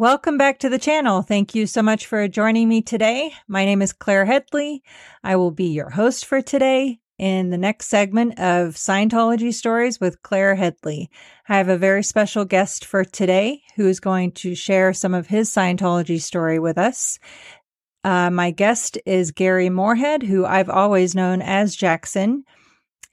Welcome back to the channel. Thank you so much for joining me today. My name is Claire Headley. I will be your host for today in the next segment of Scientology Stories with Claire Headley. I have a very special guest for today who is going to share some of his Scientology story with us. Uh, my guest is Gary Morehead, who I've always known as Jackson.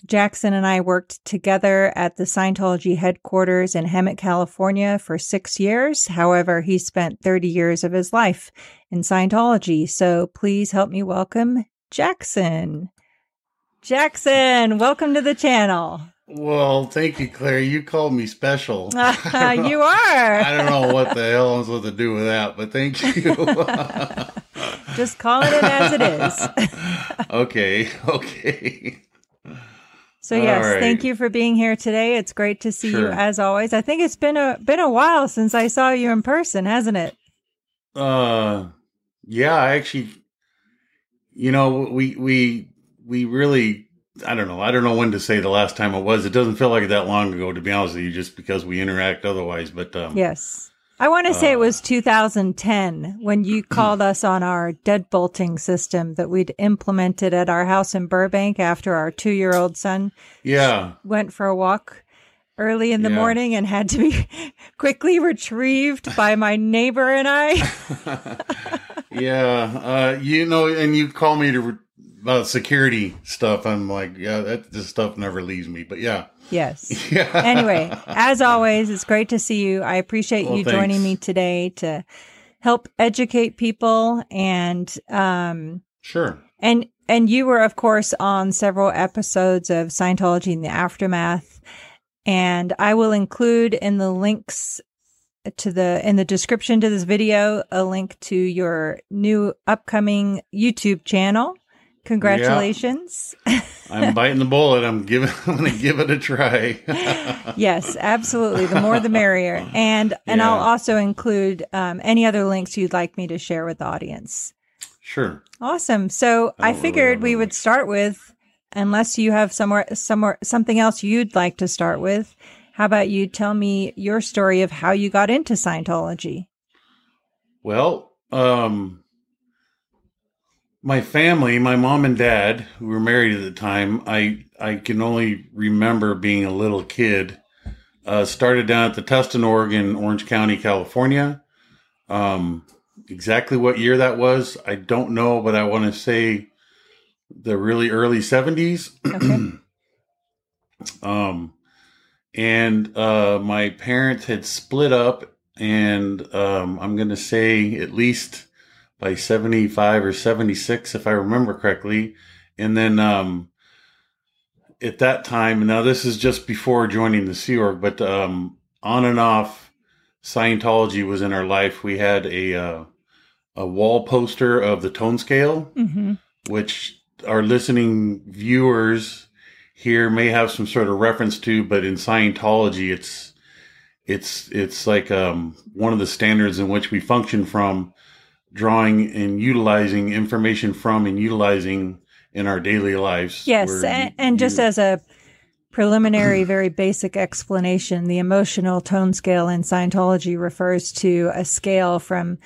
Jackson and I worked together at the Scientology headquarters in Hemet, California for six years. However, he spent 30 years of his life in Scientology. So please help me welcome Jackson. Jackson, welcome to the channel. Well, thank you, Claire. You called me special. you are. I don't know what the hell I'm supposed to do with that, but thank you. Just calling it as it is. okay, okay. So yes, right. thank you for being here today. It's great to see sure. you as always. I think it's been a been a while since I saw you in person, hasn't it? Uh yeah, I actually you know, we we we really I don't know. I don't know when to say the last time it was. It doesn't feel like that long ago to be honest with you just because we interact otherwise, but um Yes. I want to say uh, it was 2010 when you called us on our deadbolting system that we'd implemented at our house in Burbank after our two year old son yeah went for a walk early in the yeah. morning and had to be quickly retrieved by my neighbor and I. yeah, uh, you know, and you call me to re- about security stuff. I'm like, yeah, that this stuff never leaves me. But yeah, Yes. Yeah. anyway, as always, it's great to see you. I appreciate well, you thanks. joining me today to help educate people and um Sure. And and you were of course on several episodes of Scientology in the aftermath and I will include in the links to the in the description to this video a link to your new upcoming YouTube channel Congratulations. Yeah. I'm biting the bullet. I'm giving I'm going to give it a try. yes, absolutely. The more the merrier. And and yeah. I'll also include um, any other links you'd like me to share with the audience. Sure. Awesome. So I, I figured really we would start with unless you have somewhere somewhere something else you'd like to start with. How about you tell me your story of how you got into Scientology? Well, um my family, my mom and dad, who were married at the time, I I can only remember being a little kid. Uh, started down at the Tustin Org in Orange County, California. Um, exactly what year that was, I don't know, but I want to say the really early seventies. Okay. um, and uh, my parents had split up, and um, I'm going to say at least by 75 or 76, if I remember correctly. And then, um, at that time, now this is just before joining the Sea Org, but, um, on and off Scientology was in our life. We had a, uh, a wall poster of the tone scale, mm-hmm. which our listening viewers here may have some sort of reference to, but in Scientology, it's, it's, it's like, um, one of the standards in which we function from drawing and utilizing information from and utilizing in our daily lives. Yes, and, you, just as a preliminary, very basic explanation, the emotional tone scale in Scientology refers to a scale from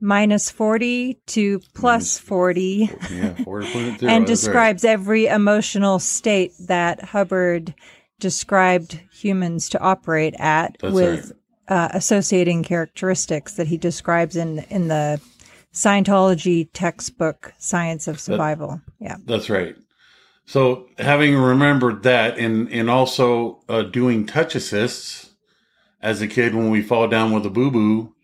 minus 40 to plus 40 yeah, 40 and describes right. every emotional state that Hubbard described humans to operate at that's with right. uh, associating characteristics that he describes in in the Scientology textbook, Science of Survival. That, yeah. That's right. So having remembered that and, and also uh, doing touch assists as a kid when we fall down with a boo boo,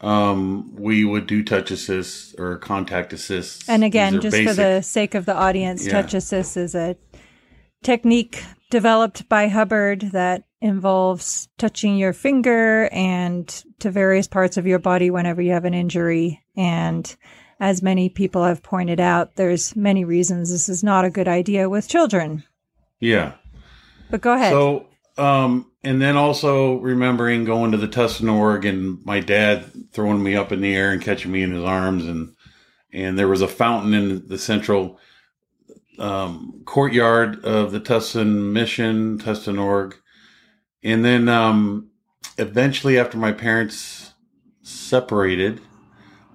um, we would do touch assists or contact assists. And again, just basic. for the sake of the audience, yeah. touch assists is a technique developed by Hubbard that involves touching your finger and to various parts of your body whenever you have an injury. And as many people have pointed out, there's many reasons this is not a good idea with children. Yeah. But go ahead. So, um, and then also remembering going to the Tustin Org and my dad throwing me up in the air and catching me in his arms and and there was a fountain in the central um, courtyard of the Tustin Mission, Tustin Org, and then um, eventually, after my parents separated.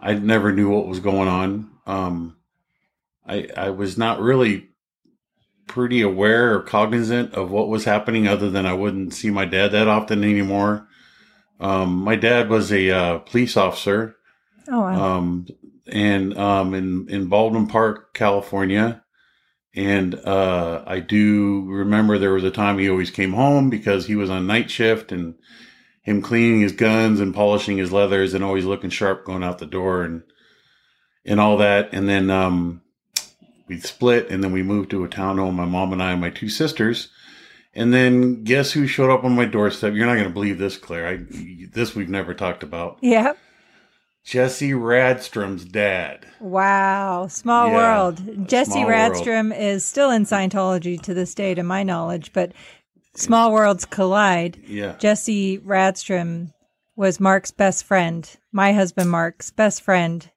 I never knew what was going on. Um, I I was not really pretty aware or cognizant of what was happening, other than I wouldn't see my dad that often anymore. Um, my dad was a uh, police officer, Oh, wow. um, and um, in in Baldwin Park, California. And uh, I do remember there was a time he always came home because he was on night shift and him cleaning his guns and polishing his leathers and always looking sharp going out the door and and all that. And then um, we split and then we moved to a townhome. My mom and I and my two sisters. And then guess who showed up on my doorstep? You're not going to believe this, Claire. I this we've never talked about. yeah. Jesse Radstrom's dad. Wow. Small Yeah, world. Jesse small world. Radstrom is still in Scientology to this day, to my knowledge, but small worlds collide. Yeah. Jesse Radstrom was Mark's best friend, my husband Mark's best friend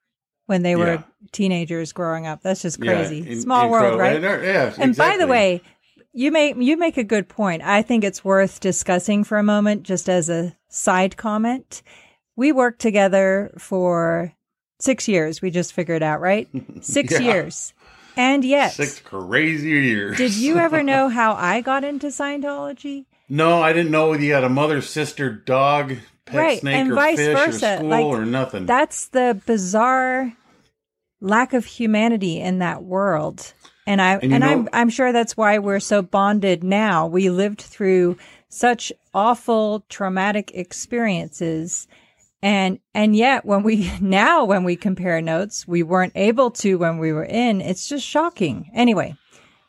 when they were Yeah. teenagers growing up. That's just Yeah, crazy. in- Small world, right? And, yeah. And by the way, you make you make a good point. I think it's worth discussing for a moment, just as a side comment. We worked together for six years. We just figured out, right? Six Yeah. years, and yet, six crazy years. did you ever know how I got into Scientology? No, I didn't know you had a mother, sister, dog, pet Right, snake, and or vice fish, versa. or school, Like, or nothing. That's the bizarre lack of humanity in that world. And I And and, know- I'm I'm sure that's why we're so bonded now. We lived through such awful traumatic experiences and and yet when we now when we compare notes, we weren't able to when we were in. It's just shocking. Anyway,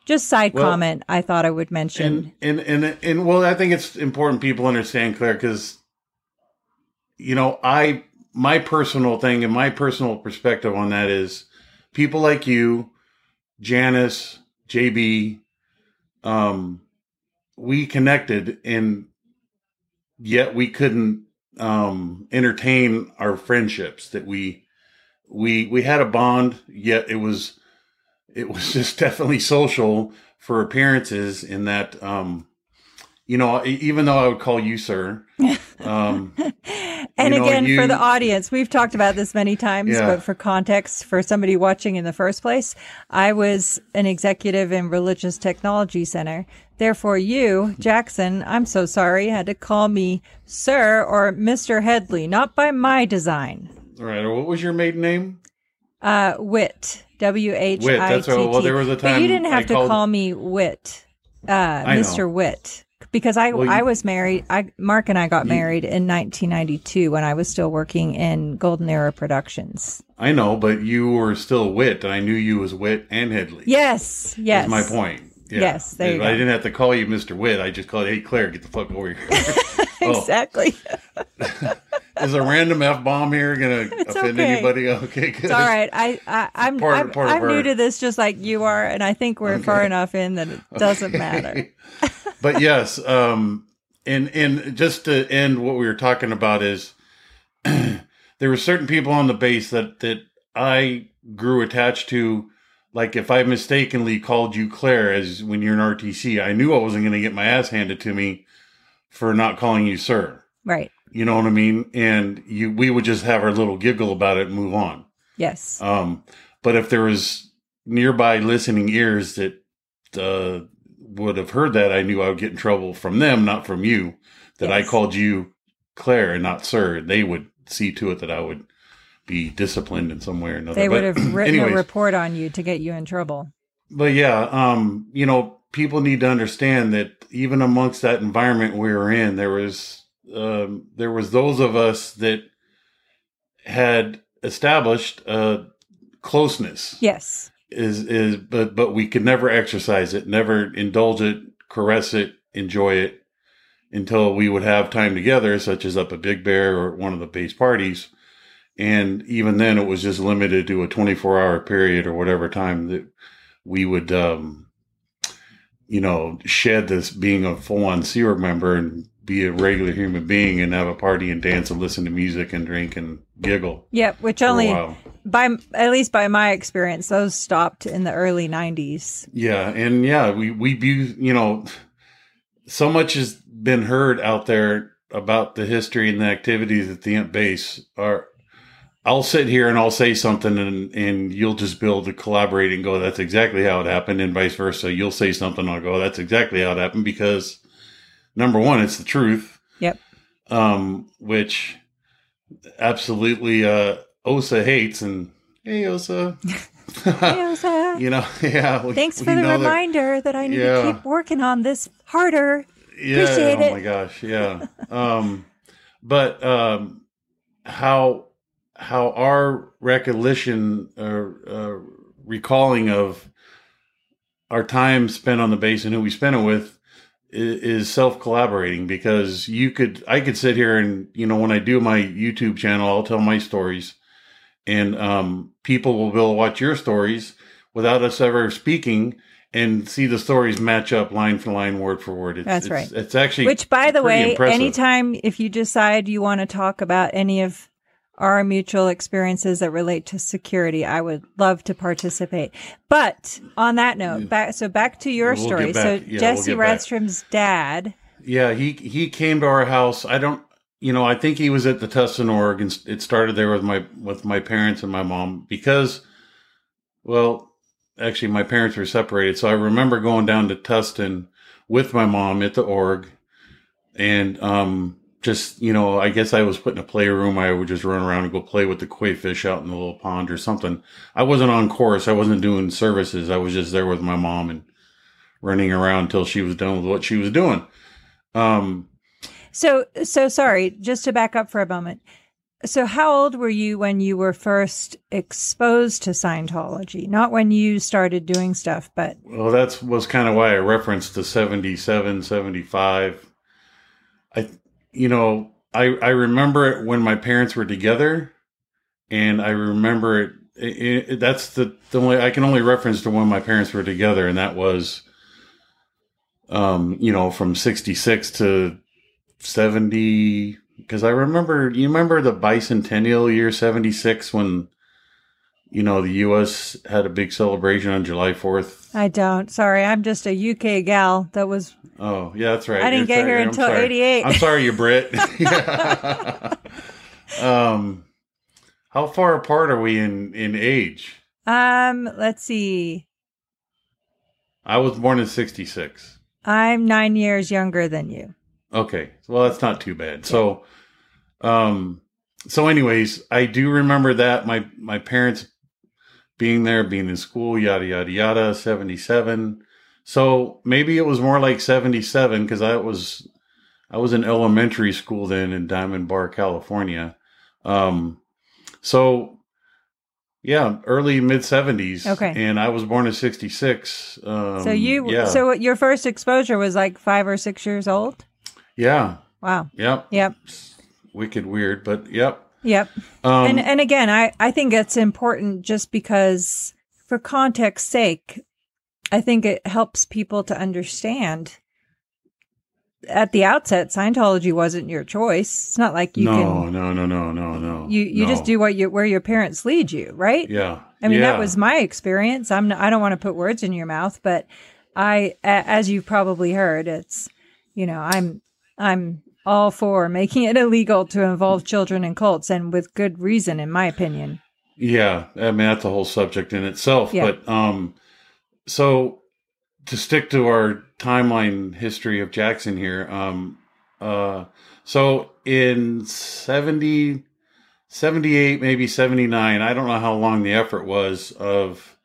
just side Well, comment I thought I would mention. and, and and and well, I think it's important people understand, Claire, because you know, I my personal thing and my personal perspective on that is people like you, Janice, JB, um, we connected and yet we couldn't um entertain our friendships that we we we had a bond yet it was it was just definitely social for appearances in that um you know even though i would call you sir um and you know, again, for the audience, we've talked about this many times, Yeah. but for context, for somebody watching in the first place, I was an executive in Religious Technology Center. Therefore, you, Jackson, I'm so sorry, had to call me Sir or Mr. Headley, not by my design. all right what was your maiden name Uh, Wit, W H I that's T right. Well, there was a But time you didn't I have to called- call me Wit, uh, Mr. Wit, because I Well, you- I was married. I Mark and I got married in 1992 when I was still working in Golden Era Productions. i know but you were still wit and i knew you was wit and headley Yes, yes, That's my point Yeah. Yes, there you I go. didn't have to call you Mr. Wit. I just called, hey, Claire, get the fuck over here. oh, Exactly. is a random F bomb here going to offend okay. anybody? Okay, good. It's all right. I, I I'm Part I'm, part I'm new to this, just like you are, and I think we're far enough in that it doesn't matter. But yes, um, and and just to end what we were talking about is there were certain people on the base that that I grew attached to. Like if I mistakenly called you Claire as when you're an RTC, I knew I wasn't going to get my ass handed to me for not calling you sir. Right. You know what I mean? And you, we would just have our little giggle about it and move on. Yes. Um, but if there was nearby listening ears that uh, would have heard that, I knew I would get in trouble from them, not from you. That I called you Claire and not Sir. They would see to it that I would be disciplined in some way or another. They would But have written anyways, a report on you to get you in trouble. But yeah, um, you know, people need to understand that even amongst that environment we were in, there was um, there was those of us that had established uh, closeness Yes. Is is but but we could never exercise it, never indulge it, caress it, enjoy it until we would have time together, such as up at Big Bear or one of the base parties. And even then, it was just limited to a 24 hour period or whatever time that we would, um, you know, shed this being a full on Sea member and be a regular human being and have a party and dance and listen to music and drink and giggle. Yep. Which only by at least by my experience, those stopped in the early '90s. Yeah, and yeah, we we view you know, so much has been heard out there about the history and the activities at the Int base are I'll sit here and I'll say something and, and you'll just be able to collaborate and go, that's exactly how it happened, and vice versa. You'll say something, I'll go, that's exactly how it happened because number one, it's the truth. Yep. Um, which absolutely uh Osa hates and hey Osa. Hey, Osa. you know, yeah. we- Thanks for the know that- reminder that I need Yeah. to keep working on this harder. yeah, Appreciate oh it. my gosh, yeah. um, but um, how how our recollection or uh, recalling of our time spent on the base and who we spent it with is, self collaborating because you could I could sit here and you know when I do my YouTube channel I'll tell my stories and um, people will be able to watch your stories without us ever speaking and see the stories match up line for line, word for word. It's, That's it's, right. It's actually Which, by the way, impressive. anytime if you decide you want to talk about any of our mutual experiences that relate to security, I would love to participate. But on that note, back so back to your We'll story. So Yeah, we'll Jesse back. Radstrom's dad. Yeah, he he came to our house. I don't, you know, I think he was at the Tustin org, and it started there with my with my parents and my mom because, well, actually, my parents were separated, so I remember going down to Tustin with my mom at the org, and um, just you know, I guess I was put in a playroom. I would just run around and go play with the koi fish out in the little pond or something. I wasn't on course. I wasn't doing services. I was just there with my mom and running around until she was done with what she was doing. Um, So so sorry, just to back up for a moment. So how old were you when you were first exposed to Scientology? Not when you started doing stuff, but well, that's was kind of why I referenced the 77, 75. I, you know, I, I remember it when my parents were together and I remember it, it, it that's the, the only, I can only reference to when my parents were together and that was, um, you know, from 66 to 70, because I remember, you remember the bicentennial year 76 when, you know, the U.S. had a big celebration on July 4th. I don't. Sorry, I'm just a UK gal that was Oh, yeah, that's right. I didn't get here. I'm until sorry. 88. I'm sorry, you Brit. um, how far apart are we in, in age? um let's see. I was born in 66. I'm 9 years younger than you. Okay. Well, that's not too bad. So, um, so anyways, I do remember that my, my parents being there, being in school, yada, yada, yada, 77. So maybe it was more like 77 because I was, I was in elementary school then in Diamond Bar, California. Um, so yeah, early mid 70s. Okay. And I was born in 66. Um, so you yeah. so your first exposure was like 5 or 6 years old? yeah. Wow. Yep. Yep. Wicked weird, but yep. Yep. Um, and and again, I I think it's important just because for context sake, I think it helps people to understand at the outset Scientology wasn't your choice. It's not like you no, can no, no, no, no, no. you you just do what you where your parents lead you, right? Yeah. I mean, yeah. that was my experience. I'm not, I don't want to put words in your mouth, but I, as you've probably heard, it's, you know, I'm, I'm all for making it illegal to involve children in cults and with good reason, in my opinion. Yeah, I mean that's a whole subject in itself. Yeah. But um, so to stick to our timeline history of Jackson here, um, uh, so in 70, 78, maybe 79, I don't know how long the effort was of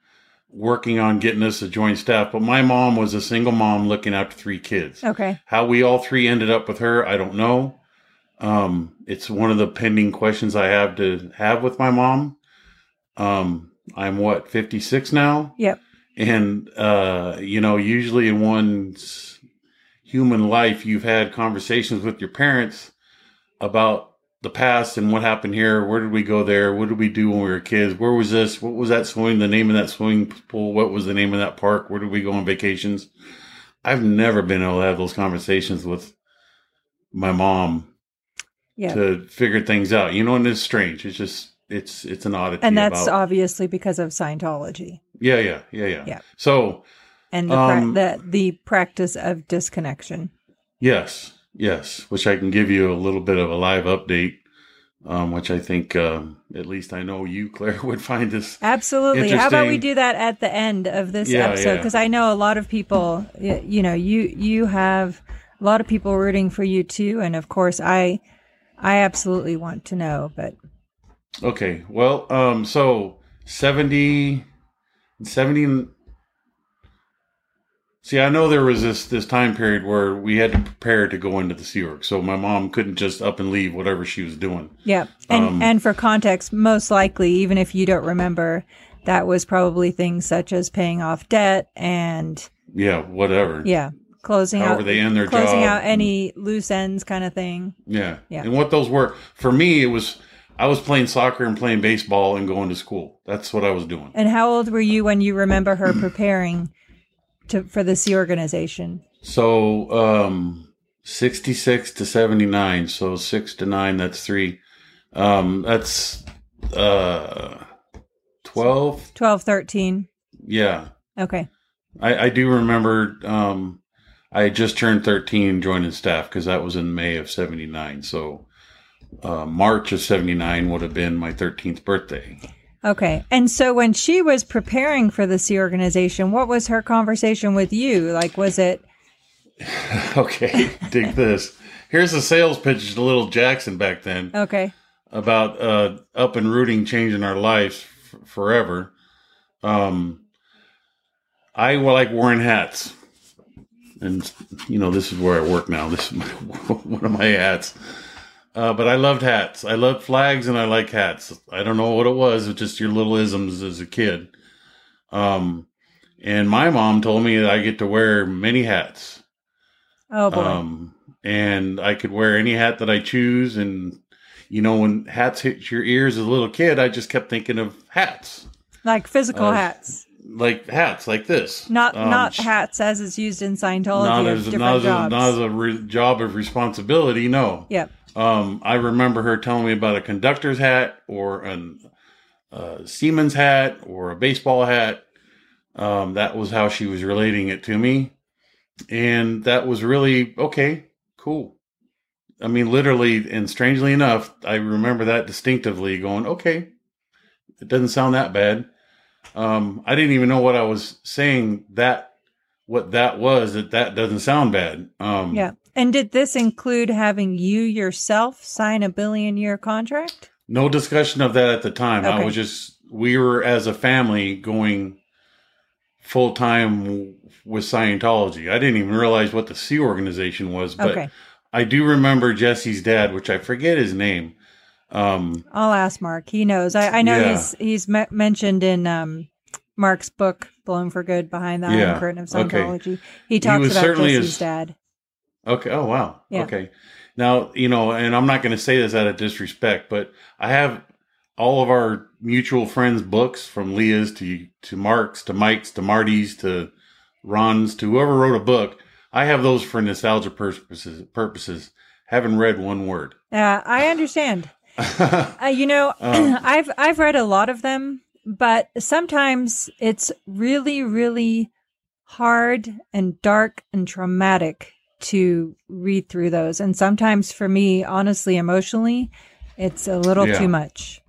working on getting us a joint staff, but my mom was a single mom looking after three kids. Okay. How we all three ended up with her, I don't know. Um, it's one of the pending questions I have to have with my mom. Um, I'm what, 56 now? Yep. And, uh, you know, usually in one's human life, you've had conversations with your parents about the past and what happened here. Where did we go there? What did we do when we were kids? Where was this? What was that swimming? The name of that swimming pool? What was the name of that park? Where did we go on vacations? I've never been able to have those conversations with my mom Yeah. to figure things out. You know, and it's strange. It's just it's it's an oddity. And that's about, obviously because of Scientology yeah, yeah, yeah, yeah, Yeah. So and the, pra- Um, the, the practice of disconnection. yes, Yes, which I can give you a little bit of a live update, um, which I think, um, at least I know you, Claire, would find this. Absolutely. How about we do that at the end of this Yeah, episode? yeah. Because I know a lot of people, you know, you you have a lot of people rooting for you too, and of course, I I absolutely want to know. But Okay, well, um, so 70, 70, see, I know there was this, this time period where we had to prepare to go into the Sea Org. So my mom couldn't just up and leave whatever she was doing. yeah, and Um, and for context, most likely, even if you don't remember, that was probably things such as paying off debt and Yeah, whatever. yeah, closing However out they end their closing job. out any loose ends kind of thing. Yeah. Yeah. And what those were for me, it was I was playing soccer and playing baseball and going to school. That's what I was doing. And how old were you when you remember her preparing to for the Sea organization? So um 66 to 79, so 6 to 9 that's 3. Um that's uh 12. 12, 13. Yeah. Okay. I I do remember um I just turned 13 joining staff cuz that was in May of 79. So uh, March of 79 would have been my 13th birthday. Okay. And so when she was preparing for the Sea organization, what was her conversation with you? Like, was it, Okay, dig this. Here's a sales pitch to Little Jackson back then okay. about uh, up and rooting, changing our lives f- forever. Um, I like wearing hats, and you know this is where I work now. This is my, one of my hats. Uh, but I loved hats. I loved flags, and I like hats. I don't know what it was. It's just your little isms as a kid. Um, and my mom told me that I get to wear many hats. Oh, boy. Um, and I could wear any hat that I choose. And, you know, when hats hit your ears as a little kid, I just kept thinking of hats, like physical uh, hats, like hats like this. not Um, not hats as is used in Scientology Not as, not, as a, not as a re- job of responsibility, no. yep. Um, I remember her telling me about a conductor's hat or a uh, seaman's hat or a baseball hat. Um, that was how she was relating it to me. And that was really okay, cool. I mean, literally, and strangely enough, I remember that distinctively going, okay, it doesn't sound that bad. Um, I didn't even know what I was saying that, what that was, that that doesn't sound bad. Um, Yeah. And did this include having you yourself sign a billion year contract? No discussion of that at the time. I was just we were as a family going full time with Scientology. I didn't even realize what the Sea organization was, but okay. I do remember Jesse's dad, which I forget his name. Um, I'll ask Mark. He knows. I, I know Yeah. he's he's me- mentioned in um, Mark's book, Blown for Good, Behind the Iron Curtain of Okay. Scientology. He talks was about certainly Jesse's as- dad. Okay. Oh wow. Yeah. Okay. Now you know, and I'm not going to say this out of disrespect, but I have all of our mutual friends' books from Leah's to to Mark's to Mike's to Marty's to Ron's to whoever wrote a book. I have those for nostalgia purposes. Purposes. Haven't read one word. Uh, I understand. Uh, you know, Um, I've I've read a lot of them, but sometimes it's really, really hard and dark and traumatic to read through those. And sometimes, for me, honestly, emotionally, it's a little Yeah. too much.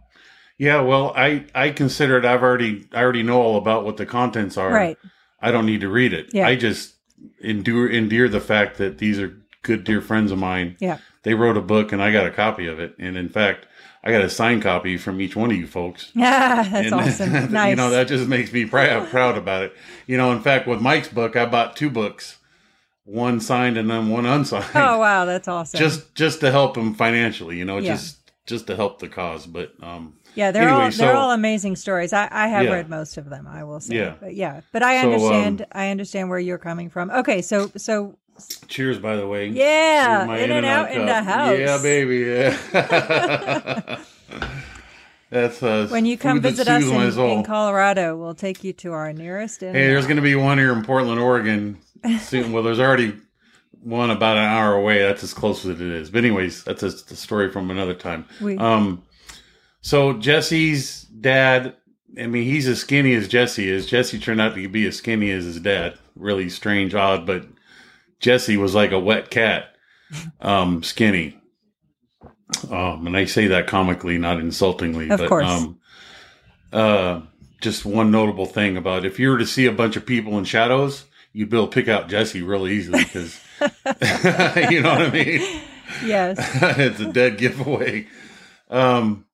yeah, well, I I consider it. I've already I already know all about what the contents are. Right. I don't need to read it. Yeah. I just endure endear the fact that these are good dear friends of mine. Yeah. They wrote a book and I got a copy of it. And in fact, I got a signed copy from each one of you folks. Yeah, that's And, awesome. Nice. You know, that just makes me proud, proud about it. You know, in fact, with Mike's book, I bought two books, one signed and then one unsigned. oh wow, that's awesome. just just to help him financially, you know, Yeah. just just to help the cause. But um yeah, they're anyway, all they're so- all amazing stories. I, I have Yeah. read most of them. I will say. Yeah. But yeah, but I So, um, understand. I understand where you're coming from. Okay, so so cheers, by the way. yeah, my In-N-Out in the house. Yeah, baby. Yeah. That's uh, When you come visit us in, in Colorado, we'll take you to our nearest. In Hey, there's going to be one here in Portland, Oregon soon. well, there's already one about an hour away. That's as close as it is. But anyways, that's a, a story from another time. We- Um, so Jesse's dad. I mean, he's as skinny as Jesse is. Jesse turned out to be as skinny as his dad. Really strange, odd, but Jesse was like a wet cat. um, skinny. Um, and I say that comically, not insultingly. Of but, course. Um, uh, just one notable thing about if you were to see a bunch of people in shadows, you'd be able to pick out Jesse really easily because you know what I mean. Yes. it's a dead giveaway. Um,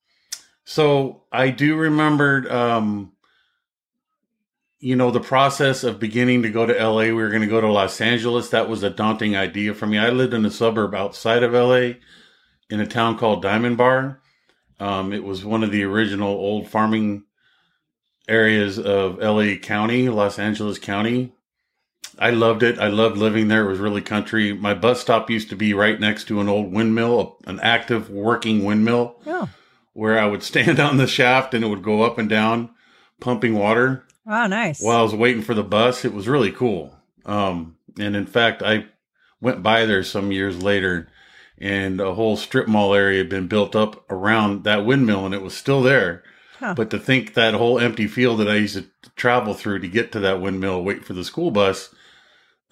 so I do remember, um, you know, the process of beginning to go to LA. We were going to go to Los Angeles. That was a daunting idea for me. I lived in a suburb outside of LA in a town called Diamond Bar. Um, it was one of the original old farming areas of LA County, Los Angeles County. I loved it. I loved living there. It was really country. My bus stop used to be right next to an old windmill, an active working windmill, Oh, where I would stand on the shaft and it would go up and down, pumping water wow, nice. while I was waiting for the bus. It was really cool. Um, and in fact, I went by there some years later, and a whole strip mall area had been built up around that windmill, and it was still there. Huh. But to think that whole empty field that I used to travel through to get to that windmill, wait for the school bus,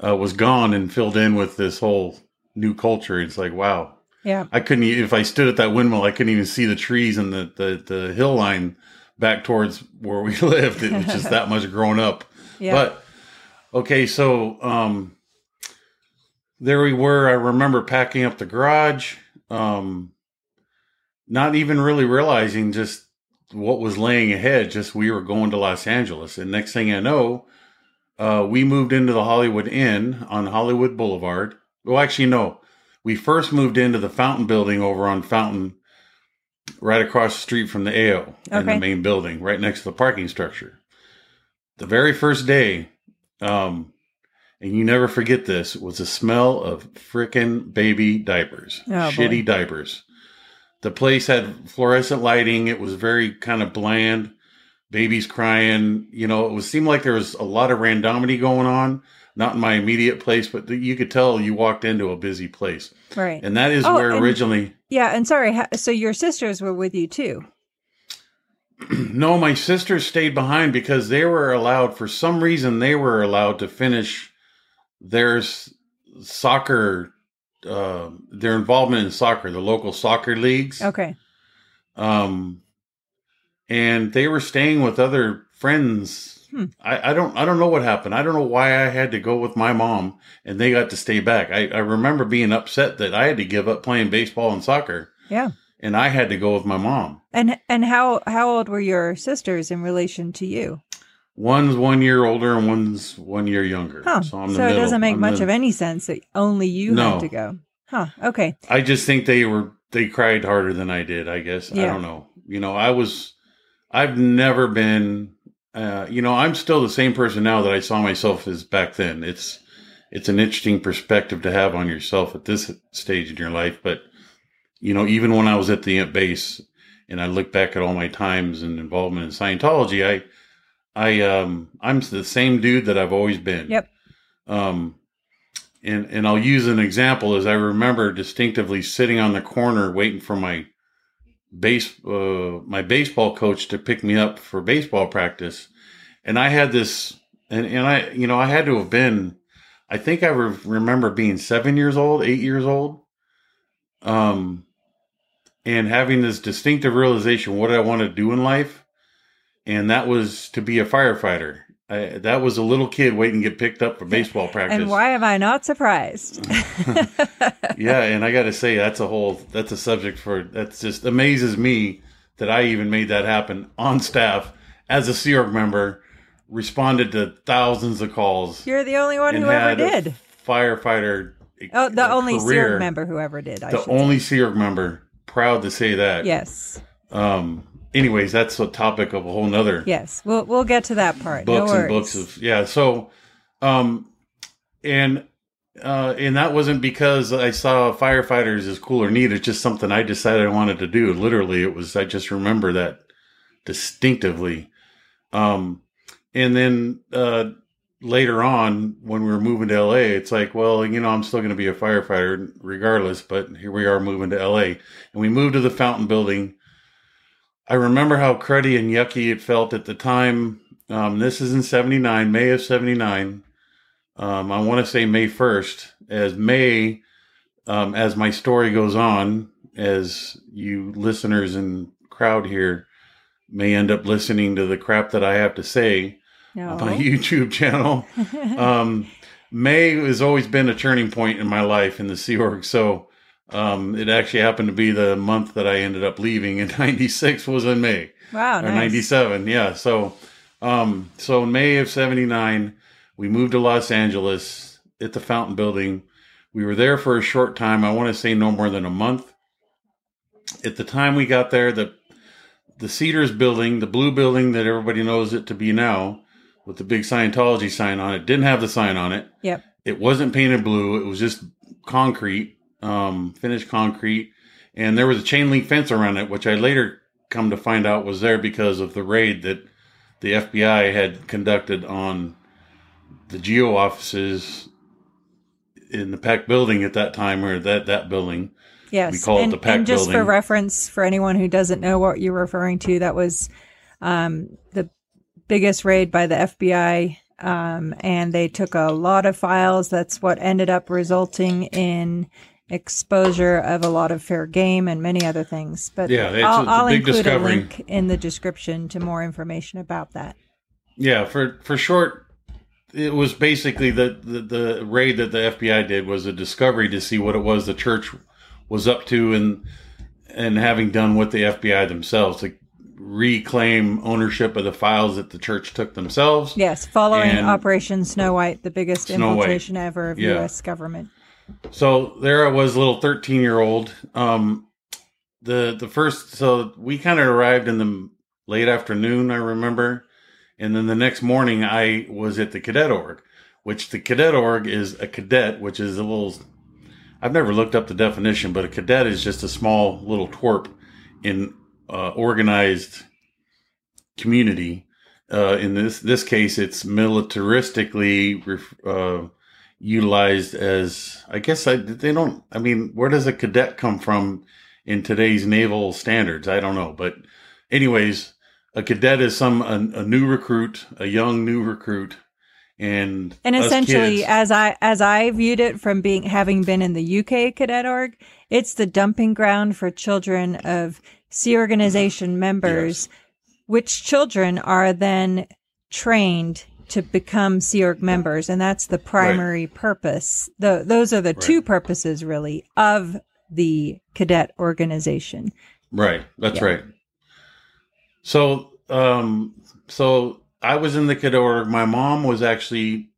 uh, was gone and filled in with this whole new culture. It's like, wow, yeah. I couldn't. If I stood at that windmill, I couldn't even see the trees and the the, the hill line back towards where we lived. It was just that much grown up. Yeah. But okay, so um, there we were. I remember packing up the garage, um, not even really realizing just what was laying ahead. Just we were going to Los Angeles, and next thing I know, uh, we moved into the Hollywood Inn on Hollywood Boulevard. Well, actually, no. We first moved into the Fountain Building over on Fountain, right across the street from the AO in the main building, right next to the parking structure. The very first day, um, and you never forget this, was the smell of frickin' baby diapers, Oh, shitty boy. diapers. The place had fluorescent lighting. It was very kind of bland. Babies crying. You know, it was seemed like there was a lot of randomity going on. Not in my immediate place, but you could tell you walked into a busy place, right. and that is Oh, where and- originally. yeah. And sorry. So your sisters were with you too. No, my sisters stayed behind because they were allowed, for some reason, they were allowed to finish their soccer, uh, their involvement in soccer, the local soccer leagues. Okay. Um, and they were staying with other friends. Hmm. I, I don't, I don't know what happened. I don't know why I had to go with my mom and they got to stay back. I, I remember being upset that I had to give up playing baseball and soccer Yeah. and I had to go with my mom. And and how how old were your sisters in relation to you? One's one year older and one's one year younger. Huh. So I'm the so it doesn't make I'm much the- of any sense that only you No. had to go. Huh. Okay. I just think they were they cried harder than I did. I guess I don't know. You know, I was. I've never been. Uh, you know, I'm still the same person now that I saw myself as back then. It's it's an interesting perspective to have on yourself at this stage in your life. But you know, even when I was at the base and I look back at all my times and involvement in Scientology, I I um I'm the same dude that I've always been. Yep. Um and and I'll use an example as I remember distinctively sitting on the corner waiting for my base uh, my baseball coach to pick me up for baseball practice, and I had this and and I you know I had to have been I think I re- remember being seven years old, eight years old, um, and having this distinctive realization what I want to do in life, and that was to be a firefighter. I, that was a little kid waiting to get picked up for baseball practice. And why am I not surprised? yeah, and I got to say that's a whole that's a subject for that's just amazes me that I even made that happen on staff as a Sea Org member, responded to thousands of calls You're the only one who ever did. firefighter. Oh, the only career, SEER member who ever did. I the only Sea Org member. Proud to say that. Yes. Um. Anyways, that's a topic of a whole nother Yes. We'll we'll get to that part. books no and books of yeah so um and uh and that wasn't because i saw firefighters as cool or neat it's just something i decided i wanted to do literally it was i just remember that distinctively um and then uh later on when we were moving to la it's like well you know i'm still going to be a firefighter regardless but here we are moving to la and we moved to the fountain building I remember how cruddy and yucky it felt at the time. Um, this is in 79, May of 79. Um, I want to say May 1st, as May um, as my story goes on, as you listeners and crowd here may end up listening to the crap that I have to say No. on my YouTube channel, um, May has always been a turning point in my life in the Sea Org. So um, it actually happened to be the month that I ended up leaving in '96 was in May wow. or Nice. 97 yeah so um so in may of 79 we moved to los angeles at the fountain building we were there for a short time i want to say no more than a month at the time we got there the the cedars building the blue building that everybody knows it to be now with the big scientology sign on it didn't have the sign on it Yep. it wasn't painted blue it was just concrete um finished concrete and there was a chain link fence around it which i later come to find out was there because of the raid that the FBI had conducted on the GO offices in the Peck building at that time, or that that building. Yes. We call it and, the PAC and just for reference, for anyone who doesn't know what you're referring to, that was um, the biggest raid by the FBI. Um, and they took a lot of files. That's what ended up resulting in exposure of a lot of fair game and many other things. But Yeah, it's I'll, it's I'll include discovery. a link in the description to more information about that. Yeah, for for short, it was basically the, the the raid that the FBI did was a discovery to see what it was the church was up to, and and having done with the FBI themselves to reclaim ownership of the files that the church took themselves. Yes, following Operation Snow White, the biggest Snow White. infiltration ever of Yeah. U.S. government. So there I was, a little thirteen year old. Um, the the first, so we kind of arrived in the late afternoon, I remember, and then the next morning I was at the cadet org, which the cadet org is a cadet, which is a little. I've never looked up the definition, but a cadet is just a small little twerp in uh, organized community. Uh, in this this case, it's militaristically ref- uh, utilized as I guess I, they don't. I mean, where does a cadet come from in today's naval standards? I don't know, but anyways, a cadet is some a, a new recruit, a young new recruit, and And essentially, kids- as I as I viewed it from being having been in the UK cadet org, it's the dumping ground for children of Sea mm-hmm. Organization members, which children are then trained to become Sea Org members, and that's the primary purpose. The those are the two purposes really of the cadet organization. Right. That's Yeah. right. So, um, so I was in the cadet org. My mom was actually,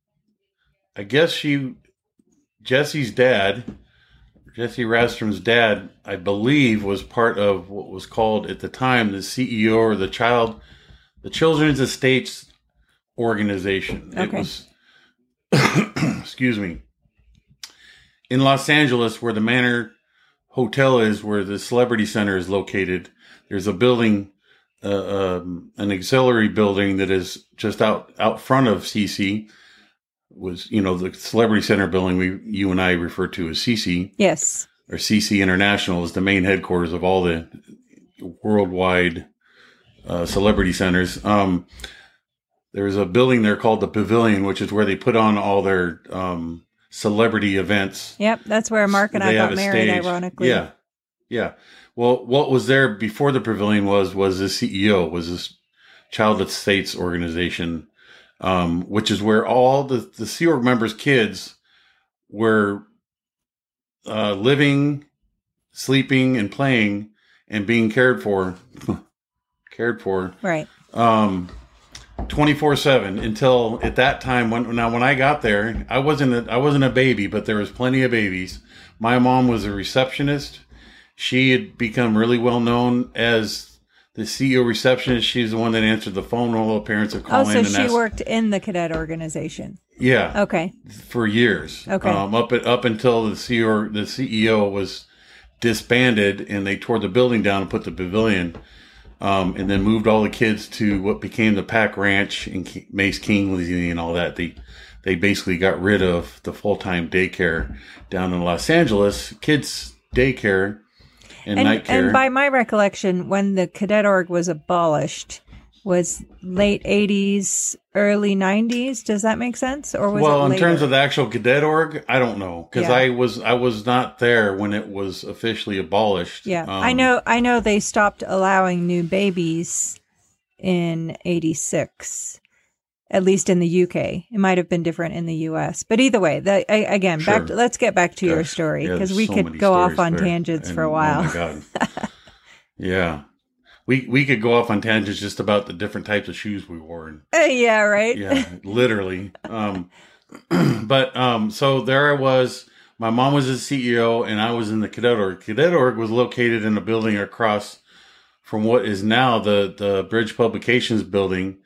I guess she, Jesse's dad, Jesse Radstrom's dad, I believe, was part of what was called at the time the CEO or the child, the Children's Estates Organization. It was, excuse me, in Los Angeles, where the Manor Hotel is, where the Celebrity Center is located. There's a building, uh, um, an auxiliary building that is just out out front of CC. Was you know the Celebrity Center building we you and I refer to as CC Yes. or CC International is the main headquarters of all the worldwide uh, celebrity centers. Um, there's a building there called the Pavilion, which is where they put on all their um, celebrity events. Yep. That's where Mark and I They have got married. stage. Ironically. Yeah, yeah. Well, what was there before the Pavilion was was the CEO was this Child Estates organization, um, which is where all the the Sea Org members' kids were uh, living, sleeping, and playing, and being cared for, cared for Right. um 24 7 until at that time when now when i got there i wasn't a, i wasn't a baby but there was plenty of babies my mom was a receptionist she had become really well known as the ceo receptionist she's the one that answered the phone all the parents would call Oh, in so she ask worked in the cadet organization. yeah Okay. for years. Okay. Um, up up until the CEO the CEO was disbanded and they tore the building down and put the pavilion, um, and then moved all the kids to what became the PAC Ranch and Mace Kingsley and all that. They they basically got rid of the full time daycare down in Los Angeles, kids daycare and, night care. and by my recollection, when the cadet org was abolished, was late 80s, early 90s. Does that make sense? Or was well, in terms of the actual cadet org, I don't know because Yeah. I was I was not there when it was officially abolished. Yeah, Um, I know. I know they stopped allowing new babies in '86, at least in the UK. It might have been different in the US, but either way, the, I, again, back. To, let's get back to your story because there's we so could go off on there. tangents for a while. Oh my god. yeah. We we could go off on tangents just about the different types of shoes we wore and Uh, yeah, right. yeah, literally. Um, but um, so there I was. My mom was the CEO, and I was in the cadet org. Cadet org was located in a building across from what is now the the Bridge Publications building,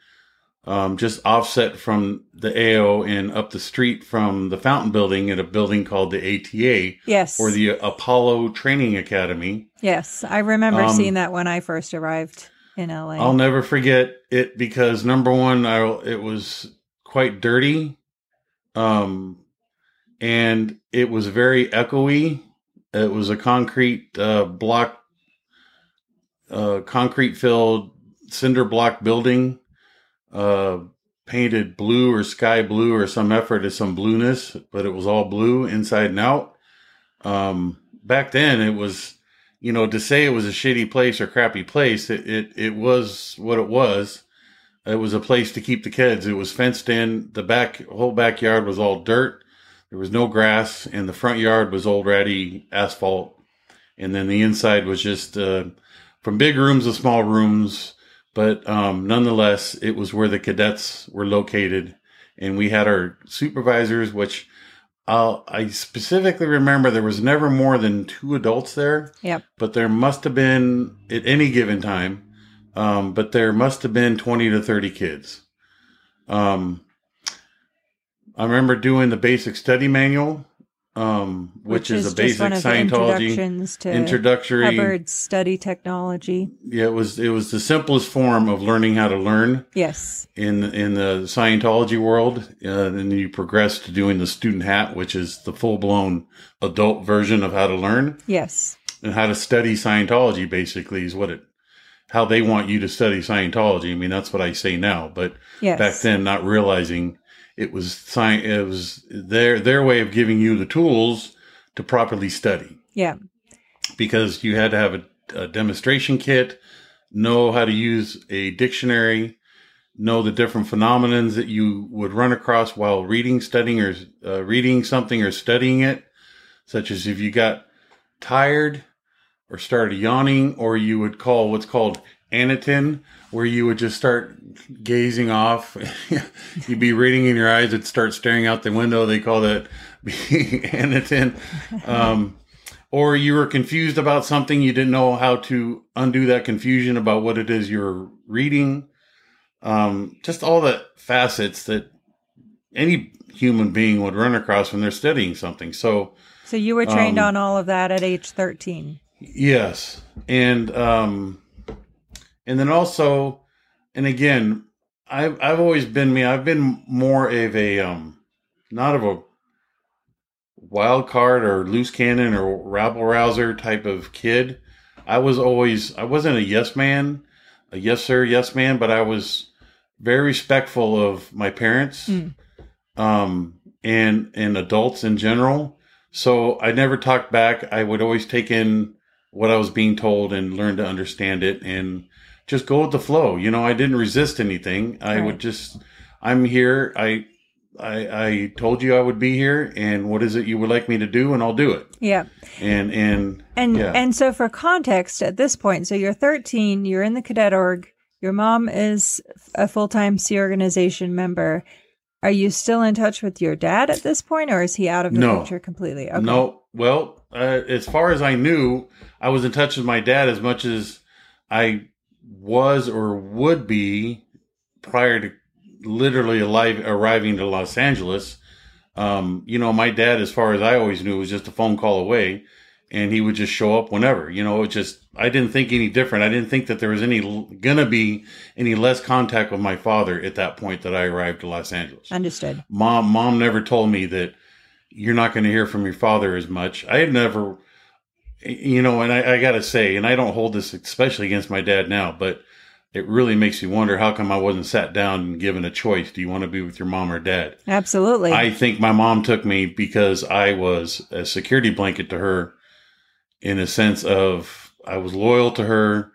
um, just offset from the AO and up the street from the Fountain Building at a building called the ATA Yes. or the Apollo Training Academy. yes, I remember Um, seeing that when I first arrived in LA. I'll never forget it because number one, I, it was quite dirty, um, and it was very echoey. It was a concrete uh, block, uh, concrete filled cinder block building, uh, painted blue or sky blue or some effort at some blueness, but it was all blue inside and out. Um, back then, it was you know, to say it was a shitty place or crappy place, it, it, it was what it was. It was a place to keep the kids. It was fenced in. The back, whole backyard was all dirt. There was no grass and the front yard was old ratty asphalt. And then the inside was just, uh, from big rooms to small rooms. But, um, nonetheless, it was where the cadets were located and we had our supervisors, which I'll, I specifically remember there was never more than two adults there Yep. but there must have been at any given time um, but there must have been 20 to 30 kids um, i remember doing the basic study manual um, which, is, a basic scientology to introductory Hubbard's study technology. yeah it was it was the simplest form of learning how to learn Yes. in in the Scientology world, uh, and then you progress to doing the student hat, which is the full blown adult version of how to learn Yes. and how to study Scientology. Basically, is what it how they want you to study Scientology. I mean, that's what I say now, but Yes. back then, not realizing it was sci- it was their their way of giving you the tools to properly study Yeah. because you had to have a, a demonstration kit, know how to use a dictionary, know the different phenomenons that you would run across while reading, studying, or uh, reading something or studying it, such as if you got tired or started yawning, or you would call what's called anaten, where you would just start gazing off. You'd be reading in your eyes, it'd start staring out the window. They call that being anaten. Um, or you were confused about something, you didn't know how to undo that confusion about what it is you're reading. Um, just all the facets that any human being would run across when they're studying something. So, So you were trained Um, on all of that at age 13. Yes, and um, and then also, and again, I've I've always been me. I've been more of a um, not of a wild card or loose cannon or rabble rouser type of kid. I was always I wasn't a yes man, a yes sir, yes man, but I was very respectful of my parents, Mm. um, and and adults in general. So I never talked back. I would always take in what I was being told and learn to understand it and just go with the flow. You know, I didn't resist anything. I Right. would just, I'm here. I, I, I told you I would be here and what is it you would like me to do and I'll do it. Yeah. And, and And Yeah. and so for context at this point, so you're 13, you're in the cadet org, your mom is a full-time Sea organization member. Are you still in touch with your dad at this point or is he out of the No. picture completely? Okay. no, well, uh, as far as I knew, I was in touch with my dad as much as I was or would be prior to literally alive, arriving to Los Angeles. Um, you know, my dad, as far as I always knew, was just a phone call away, and he would just show up whenever. You know, it just I didn't think any different. I didn't think that there was any gonna be any less contact with my father at that point that I arrived to Los Angeles Understood. mom mom never told me that you're not going to hear from your father as much i had never you know and i, I gotta say and i don't hold this especially against my dad now but it really makes you wonder how come I wasn't sat down and given a choice. Do you want to be with your mom or dad? Absolutely. I think my mom took me because I was a security blanket to her in a sense of I was loyal to her.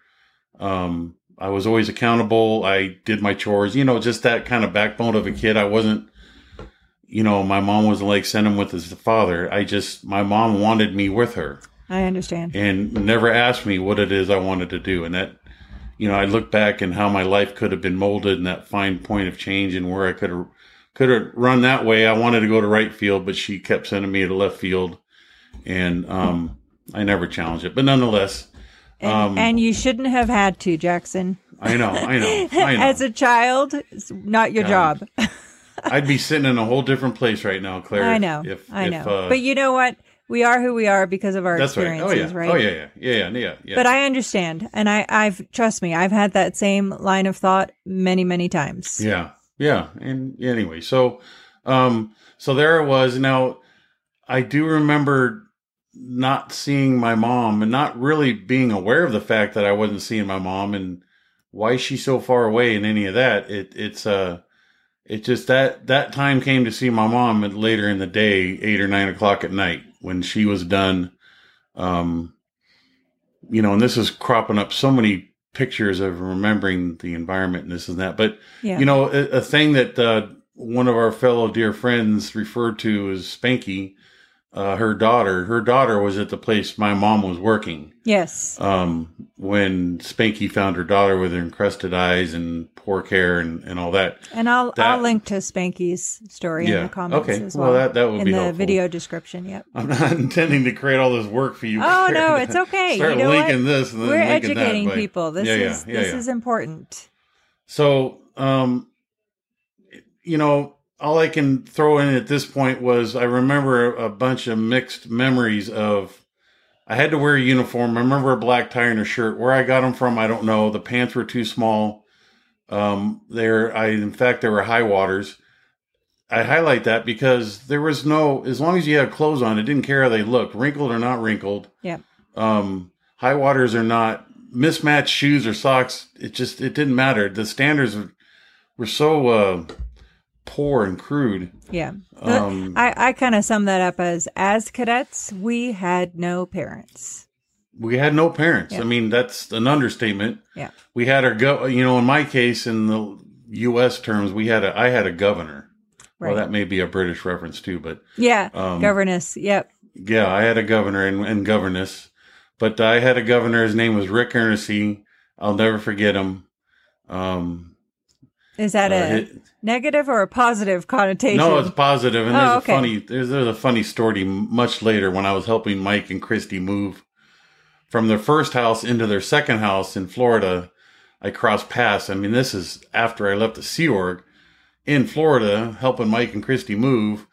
Um, I was always accountable. I did my chores, you know, just that kind of backbone of a kid. I wasn't, you know, my mom wasn't like send him with his father. I just, my mom wanted me with her I understand. and never asked me what it is I wanted to do. And that, you know, I look back and how my life could have been molded and that fine point of change and where I could have could have run that way. I wanted to go to right field, but she kept sending me to left field, and um, I never challenged it. But nonetheless, And, um, and you shouldn't have had to, Jackson. I know, I know, I know. As a child, it's not your God. job. I'd be sitting in a whole different place right now, Claire. I know. If, I if, know. uh, but you know what? We are who we are because of our that's right. experiences, Oh yeah. right? Oh yeah. Yeah. Yeah. Yeah. Yeah. But I understand, and I, I've trust me, I've had that same line of thought many, many times. Yeah. Yeah. And anyway, so um so there it was. Now I do remember not seeing my mom and not really being aware of the fact that I wasn't seeing my mom and why she's so far away and any of that. It it's uh it just that that time came to see my mom later in the day, eight or nine o'clock at night, when she was done. Um, you know, and this is cropping up so many pictures of remembering the environment and this and that. But Yeah. you know, a, a thing that uh, one of our fellow dear friends referred to as Spanky, uh, her daughter. Her daughter was at the place my mom was working yes. um, when Spanky found her daughter with her encrusted eyes and poor care and, and all that. And I'll that- I'll link to Spanky's story in the comments Okay. as Well, well. that- that would in be the helpful. video description. Yep. I'm not intending to create all this work for you. Oh no, it's okay. Start you know linking what? this We're linking educating but- people. This yeah, yeah, is yeah, this yeah. is important. So, um, you know, all I can throw in at this point was I remember a bunch of mixed memories of. I had to wear a uniform. I remember a black tie and a shirt. Where I got them from, I don't know. The pants were too small. Um, there, I in fact there were high waters. I highlight that because there was no, as long as you had clothes on, it didn't care how they looked, wrinkled or not wrinkled. Yep. Um, high waters or not, mismatched shoes or socks. It just it didn't matter. The standards were, were so uh, poor and crude. Yeah. Um, I, I kind of sum that up as as cadets, we had no parents. we had no parents. Yeah. I mean, that's an understatement. Yeah. We had our go. You know, in my case, in the U.S. terms, we had a. I had a governor. Right. Well, that may be a British reference too, but yeah. um, Governess. Yep. yeah, I had a governor and, and governess. But I had a governor. His name was Rick Ernest. I'll never forget him. Um, Is that uh, a it- negative or a positive connotation? No, it's positive, and Oh, there's okay. a funny there's, there's a funny story much later when I was helping Mike and Christie move from their first house into their second house in Florida. I crossed paths. I mean, this is after I left the Sea Org in Florida, helping Mike and Christie move.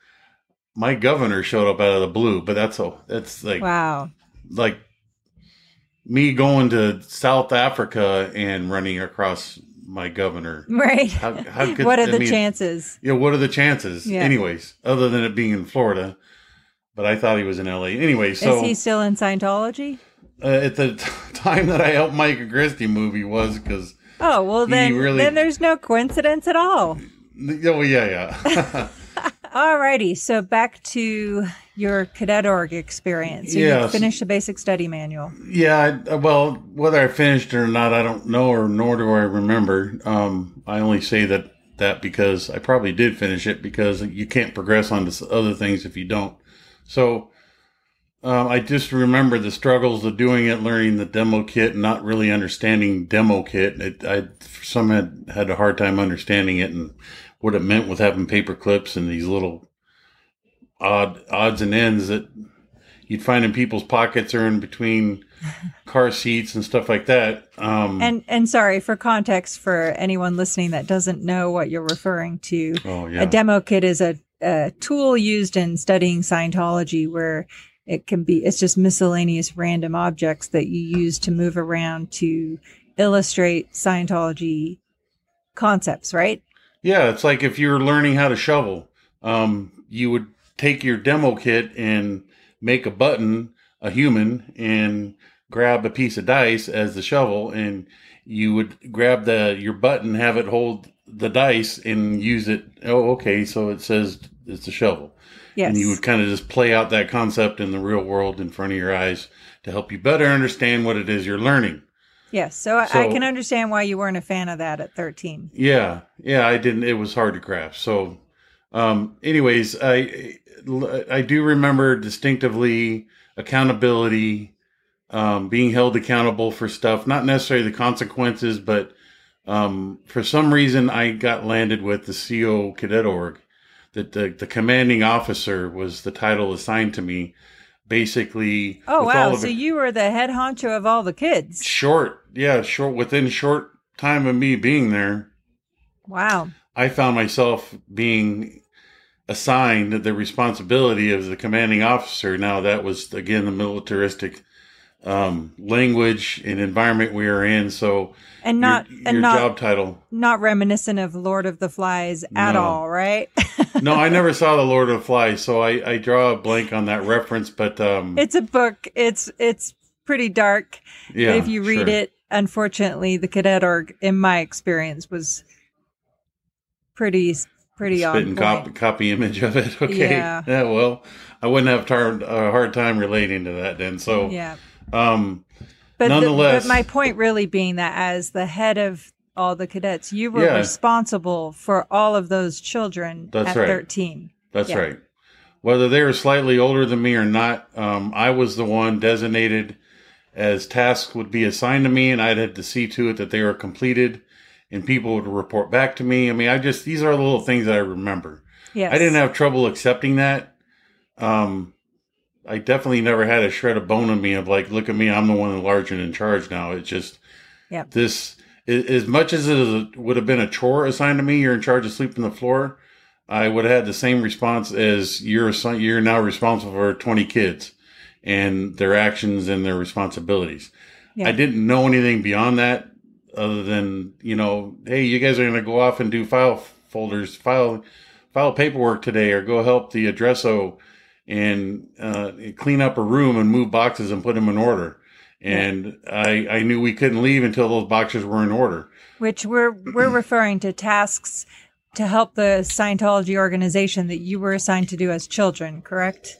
My governor showed up out of the blue, but that's a that's like wow. like me going to South Africa and running across my governor. Right. How, how could what are I the mean, chances? yeah, what are the chances? Yeah. Anyways, other than it being in Florida, but I thought he was in LA. Anyway, so Is he still in Scientology? uh, at the t- time that I helped Mike Christie movie was because Oh well, then really- then there's no coincidence at all. oh yeah yeah Alrighty, so back to your cadet org experience. You Yes. finished the basic study manual. yeah. I, well, whether I finished it or not, I don't know, or nor do I remember. Um, I only say that that because I probably did finish it because you can't progress on to other things if you don't. So. Um, I just remember the struggles of doing it, learning the demo kit, and not really understanding demo kit. It, I some had had a hard time understanding it and what it meant with having paper clips and these little odd odds and ends that you'd find in people's pockets or in between car seats and stuff like that. Um, And and sorry for context for anyone listening that doesn't know what you're referring to. oh yeah, A demo kit is a, a tool used in studying Scientology where it can be it's just miscellaneous random objects that you use to move around to illustrate Scientology concepts, right? Yeah, it's like if you're learning how to shovel, um, you would take your demo kit and make a button, a human, and grab a piece of dice as the shovel, and you would grab the your button, have it hold the dice, and use it. Oh, okay, so it says it's a shovel. Yes. And you would kind of just play out that concept in the real world in front of your eyes to help you better understand what it is you're learning. yes. So, I- I can understand why you weren't a fan of that at 13. Yeah, yeah, I didn't. It was hard to grasp. So, um, anyways, I I do remember distinctively accountability, um, being held accountable for stuff, not necessarily the consequences, but um, for some reason I got landed with the CO Cadet Org. That the the commanding officer was the title assigned to me. Basically, Oh, wow. So it- you were the head honcho of all the kids. short, yeah, short within short time of me being there. Wow. I found myself being assigned the responsibility of the commanding officer. Now that was again the militaristic um, language and environment we are in. So And not your, and your not job title. not reminiscent of Lord of the Flies at No. all, right? No, I never saw the Lord of the Flies, so I, I draw a blank on that reference. But um, it's a book. It's it's pretty dark. yeah, if you read sure. it, unfortunately, the cadet org, in my experience, was pretty pretty on spitting point. copy, copy image of it. Okay, Yeah. Well, I wouldn't have tar- a hard time relating to that then. So, Yeah, um, but the- but my point really being that as the head of all the cadets, you were Yeah. responsible for all of those children That's at right. thirteen. That's Yeah. right. Whether they were slightly older than me or not, um, I was the one designated as tasks would be assigned to me, and I'd had to see to it that they were completed, and people would report back to me. I mean, I just these are the little things that I remember. Yes, I didn't have trouble accepting that. Um, I definitely never had a shred of bone in me of like, look at me, I'm the one large and in charge now. It's just Yep. this as much as it would have been a chore assigned to me. You're in charge of sleeping the floor. I would have had the same response as you're you're now responsible for 20 kids and their actions and their responsibilities. Yeah. I didn't know anything beyond that other than, you know, hey, you guys are going to go off and do file folders, file file paperwork today or go help the addresso and uh, clean up a room and move boxes and put them in order. And I, I knew we couldn't leave until those boxes were in order. which we're we're referring to tasks to help the Scientology organization that you were assigned to do as children, correct?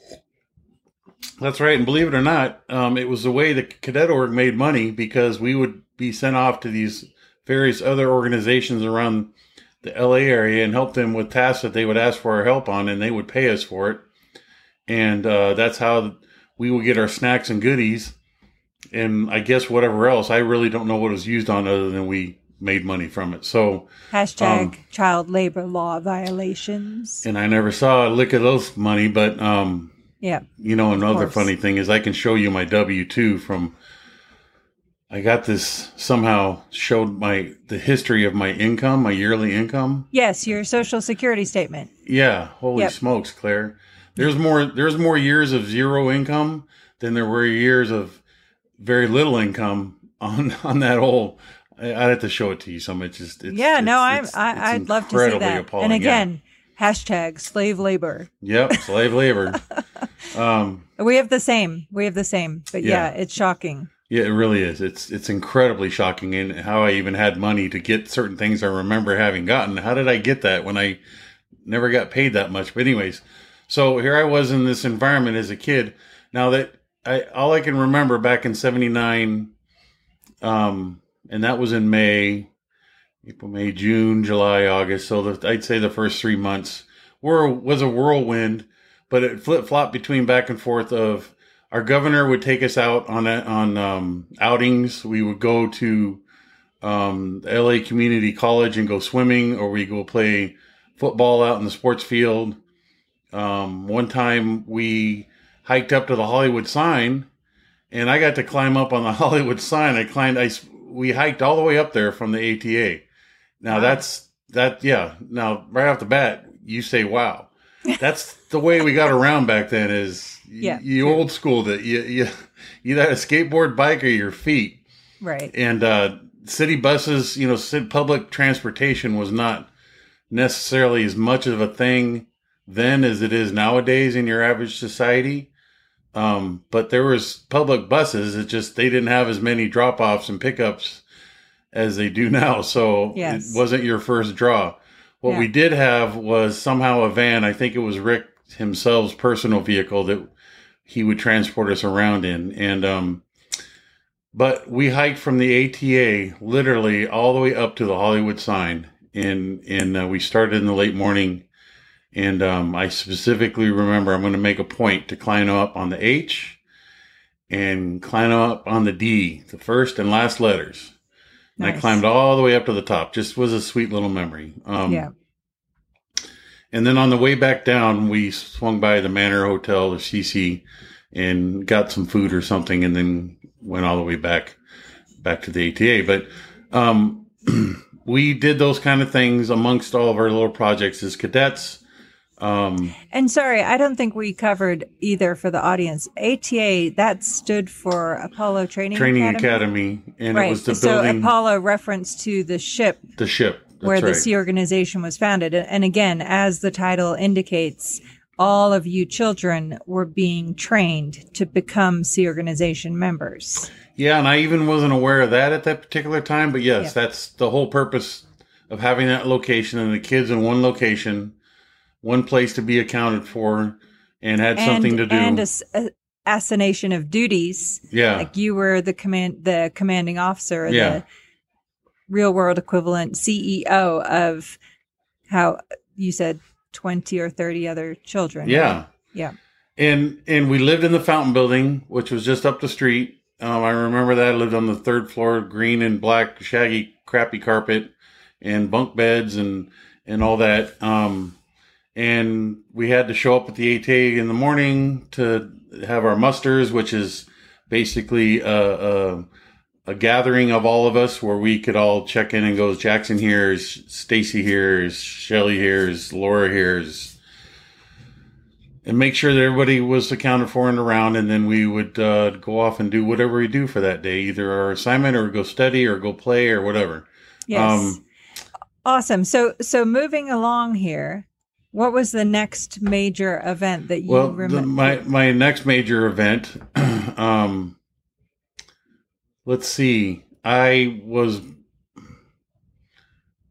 That's right. And believe it or not, um, it was the way the cadet org made money because we would be sent off to these various other organizations around the LA area and help them with tasks that they would ask for our help on, and they would pay us for it. And uh, that's how we would get our snacks and goodies, and I guess whatever else. I really don't know what it was used on other than we made money from it. So, Hashtag Um, child labor law violations. and I never saw a lick of those money, but um, Yeah. You know, another course. funny thing is I can show you my W two from. I got this somehow showed my the history of my income, my yearly income. Yes, your social security statement. Yeah, holy Yep. smokes, Claire! There's more. There's more years of zero income than there were years of very little income on on that whole. I'd have to show it to you. Some it's just. It's, yeah, no, I'm, it's- I I'd love to see that. appalling, And yeah. again, hashtag slave labor. yep, slave labor. um, We have the same. We have the same. But yeah, Yeah. it's shocking. Yeah, it really is. It's it's incredibly shocking in how I even had money to get certain things I remember having gotten. How did I get that when I never got paid that much? But anyways, so here I was in this environment as a kid. Now that I all I can remember back in '79, um, and that was in May, April, May, June, July, August. So the, I'd say the first three months were was a whirlwind, but it flip flopped between back and forth of our governor would take us out on a, on um, outings. We would go to um, LA Community College and go swimming, or we go play football out in the sports field. Um, one time we hiked up to the Hollywood sign, and I got to climb up on the Hollywood sign. I climbed. I we hiked all the way up there from the ATA. Now Wow. that's that. Yeah. Now right off the bat, you say, "Wow." That's the way we got around back then. Is Yeah, you old school that you you you had a skateboard, bike, or your feet Right. and uh, city buses, you know, public transportation was not necessarily as much of a thing then as it is nowadays in your average society. Um, but there was public buses. It just they didn't have as many drop offs and pickups as they do now. So Yes. it wasn't your first draw. What Yeah. we did have was somehow a van. I think it was Rick himself's personal vehicle that he would transport us around in. And, um, but we hiked from the ATA literally all the way up to the Hollywood sign. And, and uh, we started in the late morning. And um, I specifically remember I'm going to make a point to climb up on the H and climb up on the D, the first and last letters. And I climbed all the way up to the top. Just was a sweet little memory. Um, yeah. And then on the way back down, we swung by the Manor Hotel, the CC, and got some food or something, and then went all the way back back to the ATA. But um, we did those kind of things amongst all of our little projects as cadets. Um, And sorry, I don't think we covered either for the audience. ATA that stood for Apollo Training, training Academy. academy, and right. it was the so building, Apollo reference to the ship the ship. Where the. Sea Organization was founded. And again, as the title indicates, all of you children were being trained to become Sea Organization members. Yeah, and I even wasn't aware of that at that particular time. But yes, Yeah. that's the whole purpose of having that location and the kids in one location, one place to be accounted for, and had something to do. And a a assignation of duties. yeah, Like you were the command, the commanding officer, Yeah. the real world equivalent CEO of how you said 20 or 30 other children. yeah, Yeah. and and we lived in the Fountain Building, which was just up the street. Um, I remember that I lived on the third floor, green and black, shaggy, crappy carpet, and bunk beds and and all that. Um, and we had to show up at the ATA in the morning to have our musters, which is basically a, a, a gathering of all of us where we could all check in and go, Jackson here, is Stacy here, is Shelly here, is Laura here, is and make sure that everybody was accounted for and around, and then we would uh, go off and do whatever we do for that day, either our assignment or go study or go play or whatever. Yes. Um, awesome. So, so moving along here, what was the next major event that you Well, the, remember? my my next major event, um, let's see, I was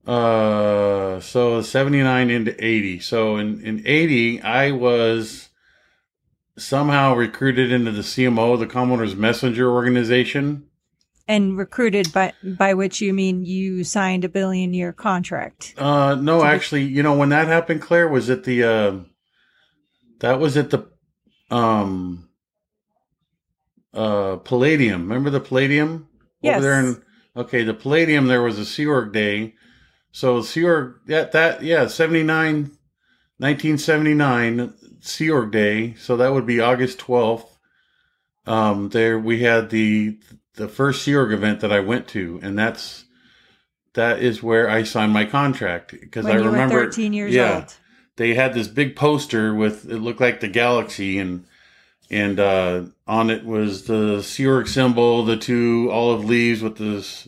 uh so 79 into 80 so in in 80 i was somehow recruited into the cmo the commodore's messenger organization and recruited by by which you mean you signed a billion year contract. uh no actually you know when that happened claire was at the uh that was at the um uh palladium. Remember the palladium? Yes. over there in okay the palladium there was a sea org day. So sea org that that yeah 79 1979 sea org day. So that would be august 12th um there we had the the first sea org event that i went to and that's that is where i signed my contract because i remember were 13 years yeah old. they had this big poster with it looked like the galaxy and and uh, on it was the Sea Org symbol, the two olive leaves with this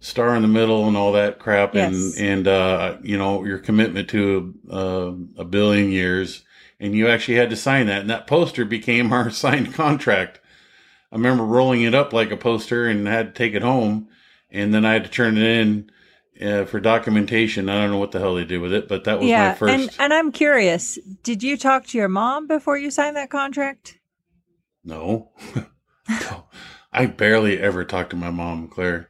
star in the middle, and all that crap, Yes. and and uh, you know your commitment to uh, a billion years, and you actually had to sign that, and that poster became our signed contract. I remember rolling it up like a poster and had to take it home, and then I had to turn it in. Uh, for documentation, I don't know what the hell they did with it, but that was my Yeah, first. and and I'm curious, did you talk to your mom before you signed that contract? No. No. I barely ever talked to my mom, Claire.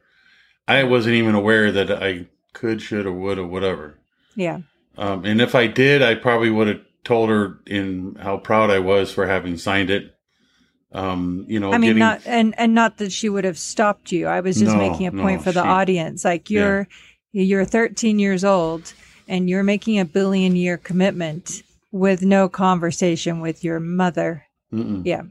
I wasn't even aware that I could, should, or would, or whatever. Yeah. Um, and if I did, I probably would have told her in how proud I was for having signed it. Um, you know, I mean, getting, not and and not that she would have stopped you. I was just No, making a point no, for the she- audience. Like you're you're 13 years old and you're making a billion year commitment with no conversation with your mother. Mm-mm. Yeah.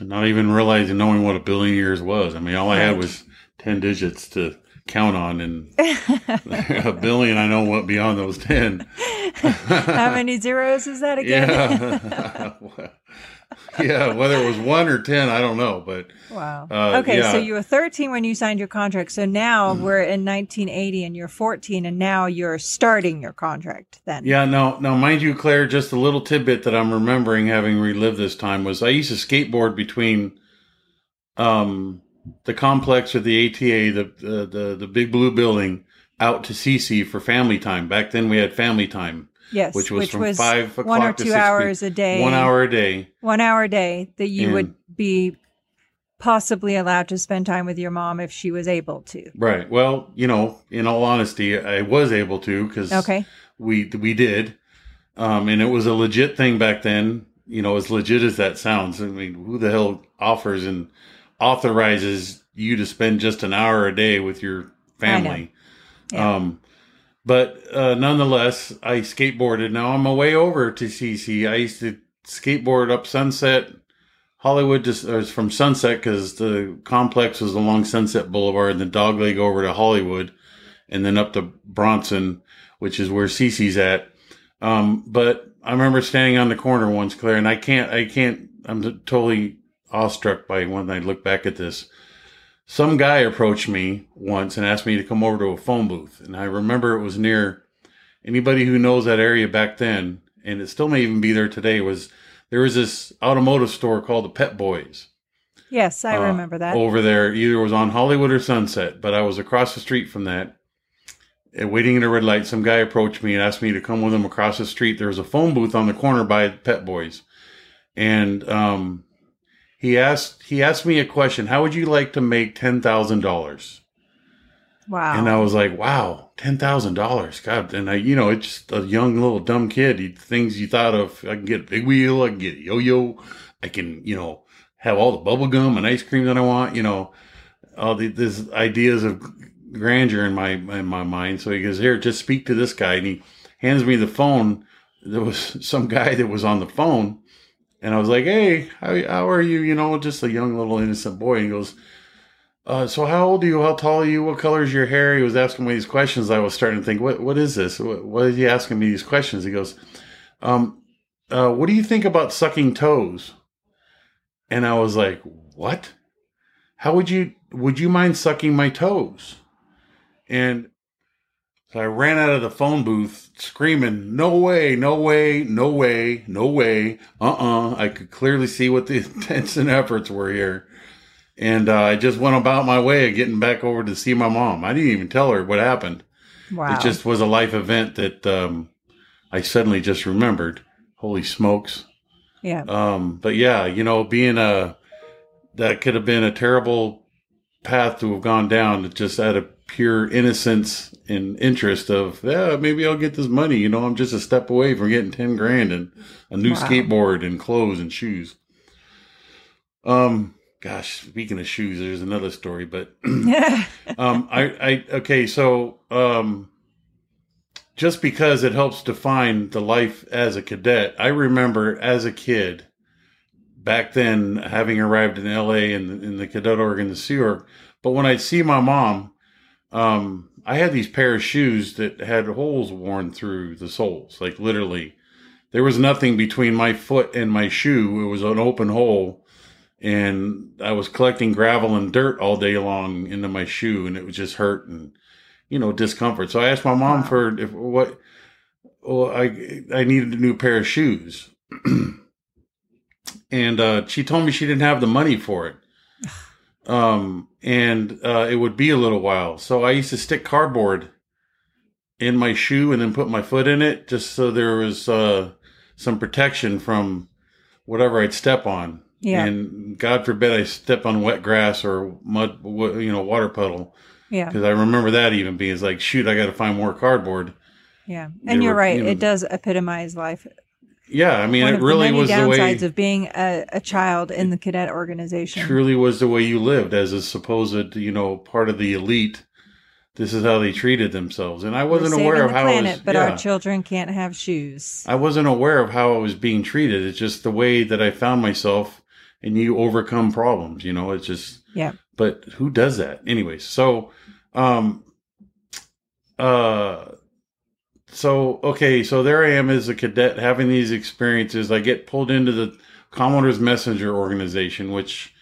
not even realizing, knowing what a billion years was. I mean, all I had was 10 digits to count on, and a billion, I know what beyond those 10. How many zeros is that again? Yeah. yeah, whether it was one or 10, I don't know. But wow. Uh, okay, yeah. so you were 13 when you signed your contract. So now we're in 1980 and you're 14 and now you're starting your contract then. yeah, now, now, mind you, Claire, just a little tidbit that I'm remembering having relived this time was I used to skateboard between um, the complex or the ATA, the, the the the big blue building, out to CC for family time. Back then, we had family time. Yes, which was which from was five o'clock one or two 6 hours a day. One hour a day. one hour a day that you And- would be possibly allowed to spend time with your mom if she was able to. Right. Well, you know, in all honesty, I was able to because Okay. we we did, um, and it was a legit thing back then. You know, as legit as that sounds. I mean, who the hell offers and authorizes you to spend just an hour a day with your family? Yeah. Um, but uh, nonetheless, I skateboarded. Now I'm away over to CC. I used to skateboard up Sunset, Hollywood, just or from Sunset because the complex was along Sunset Boulevard, and then Dogleg over to Hollywood, and then up to Bronson, which is where CC's at. Um, but I remember standing on the corner once, Claire, and I can't, I can't, I'm totally awestruck by when I look back at this. Some guy approached me once and asked me to come over to a phone booth. And I remember it was near anybody who knows that area back then, and it still may even be there today, was there was this automotive store called the Pep Boys Yes, I uh, remember that. over there. Either it was on Hollywood or Sunset, but I was across the street from that. And waiting in a red light, some guy approached me and asked me to come with him across the street. There was a phone booth on the corner by Pep Boys, and um, he asked he asked me a question: How would you like to make ten thousand dollars? wow. And I was like, "Wow, ten thousand dollars, God!" And I, you know, it's just a young little dumb kid. He, things you thought of: I can get a big wheel, I can get a yo-yo, I can, you know, have all the bubble gum and ice cream that I want. You know, all the these ideas of grandeur in my in my mind. So he goes, "Here, just speak to this guy," and he hands me the phone. There was some guy that was on the phone, and I was like, "Hey, how, how are you?" You know, just a young little innocent boy. And he goes, uh, "So how old are you? How tall are you? What color is your hair?" He was asking me these questions. I was starting to think, "What what is this? What, what is he asking me these questions?" He goes, um, uh, "What do you think about sucking toes?" And I was like, "What? How would you would you mind sucking my toes?" And so I ran out of the phone booth screaming, No way, no way, no way, no way. Uh uh I could clearly see what the intents and efforts were here. And uh, I just went about my way of getting back over to see my mom. I didn't even tell her what happened. wow. It just was a life event that um, I suddenly just remembered. Holy smokes. yeah. Um, but yeah, you know, being a that could have been a terrible path to have gone down it just out of pure innocence and interest of yeah, maybe I'll get this money. You know, I'm just a step away from getting ten grand and a new Wow. skateboard and clothes and shoes. Um, gosh, speaking of shoes, there's another story, but um, I, I, okay, so, um, just because it helps define the life as a cadet, I remember as a kid back then having arrived in LA in, in the cadet org the Sea Org. But when I'd see my mom, um, I had these pair of shoes that had holes worn through the soles, like literally. There was nothing between my foot and my shoe. It was an open hole and I was collecting gravel and dirt all day long into my shoe, and it was just hurt and you know discomfort. So I asked my mom Wow. for if what. Well, I I needed a new pair of shoes, and uh, she told me she didn't have the money for it. Um, and uh, it would be a little while. So I used to stick cardboard in my shoe and then put my foot in it, just so there was uh, some protection from whatever I'd step on. Yeah. And God forbid I step on wet grass or mud, you know, water puddle. yeah. Because I remember that even being it's like, shoot, I got to find more cardboard. Yeah. They And you're were, right. you know- it does epitomize life. Yeah, I mean, it the really many was the downsides way. of being a, a child in the cadet organization. truly was the way you lived as a supposed, you know, part of the elite. This is how they treated themselves, and I wasn't aware of the how planet, I was. but yeah. our children can't have shoes. I wasn't aware of how I was being treated. It's just the way that I found myself, and you overcome problems. You know, it's just. Yeah. But who does that, anyways? So, um, uh, so okay, so there I am as a cadet having these experiences. I get pulled into the Commodore's Messenger organization, which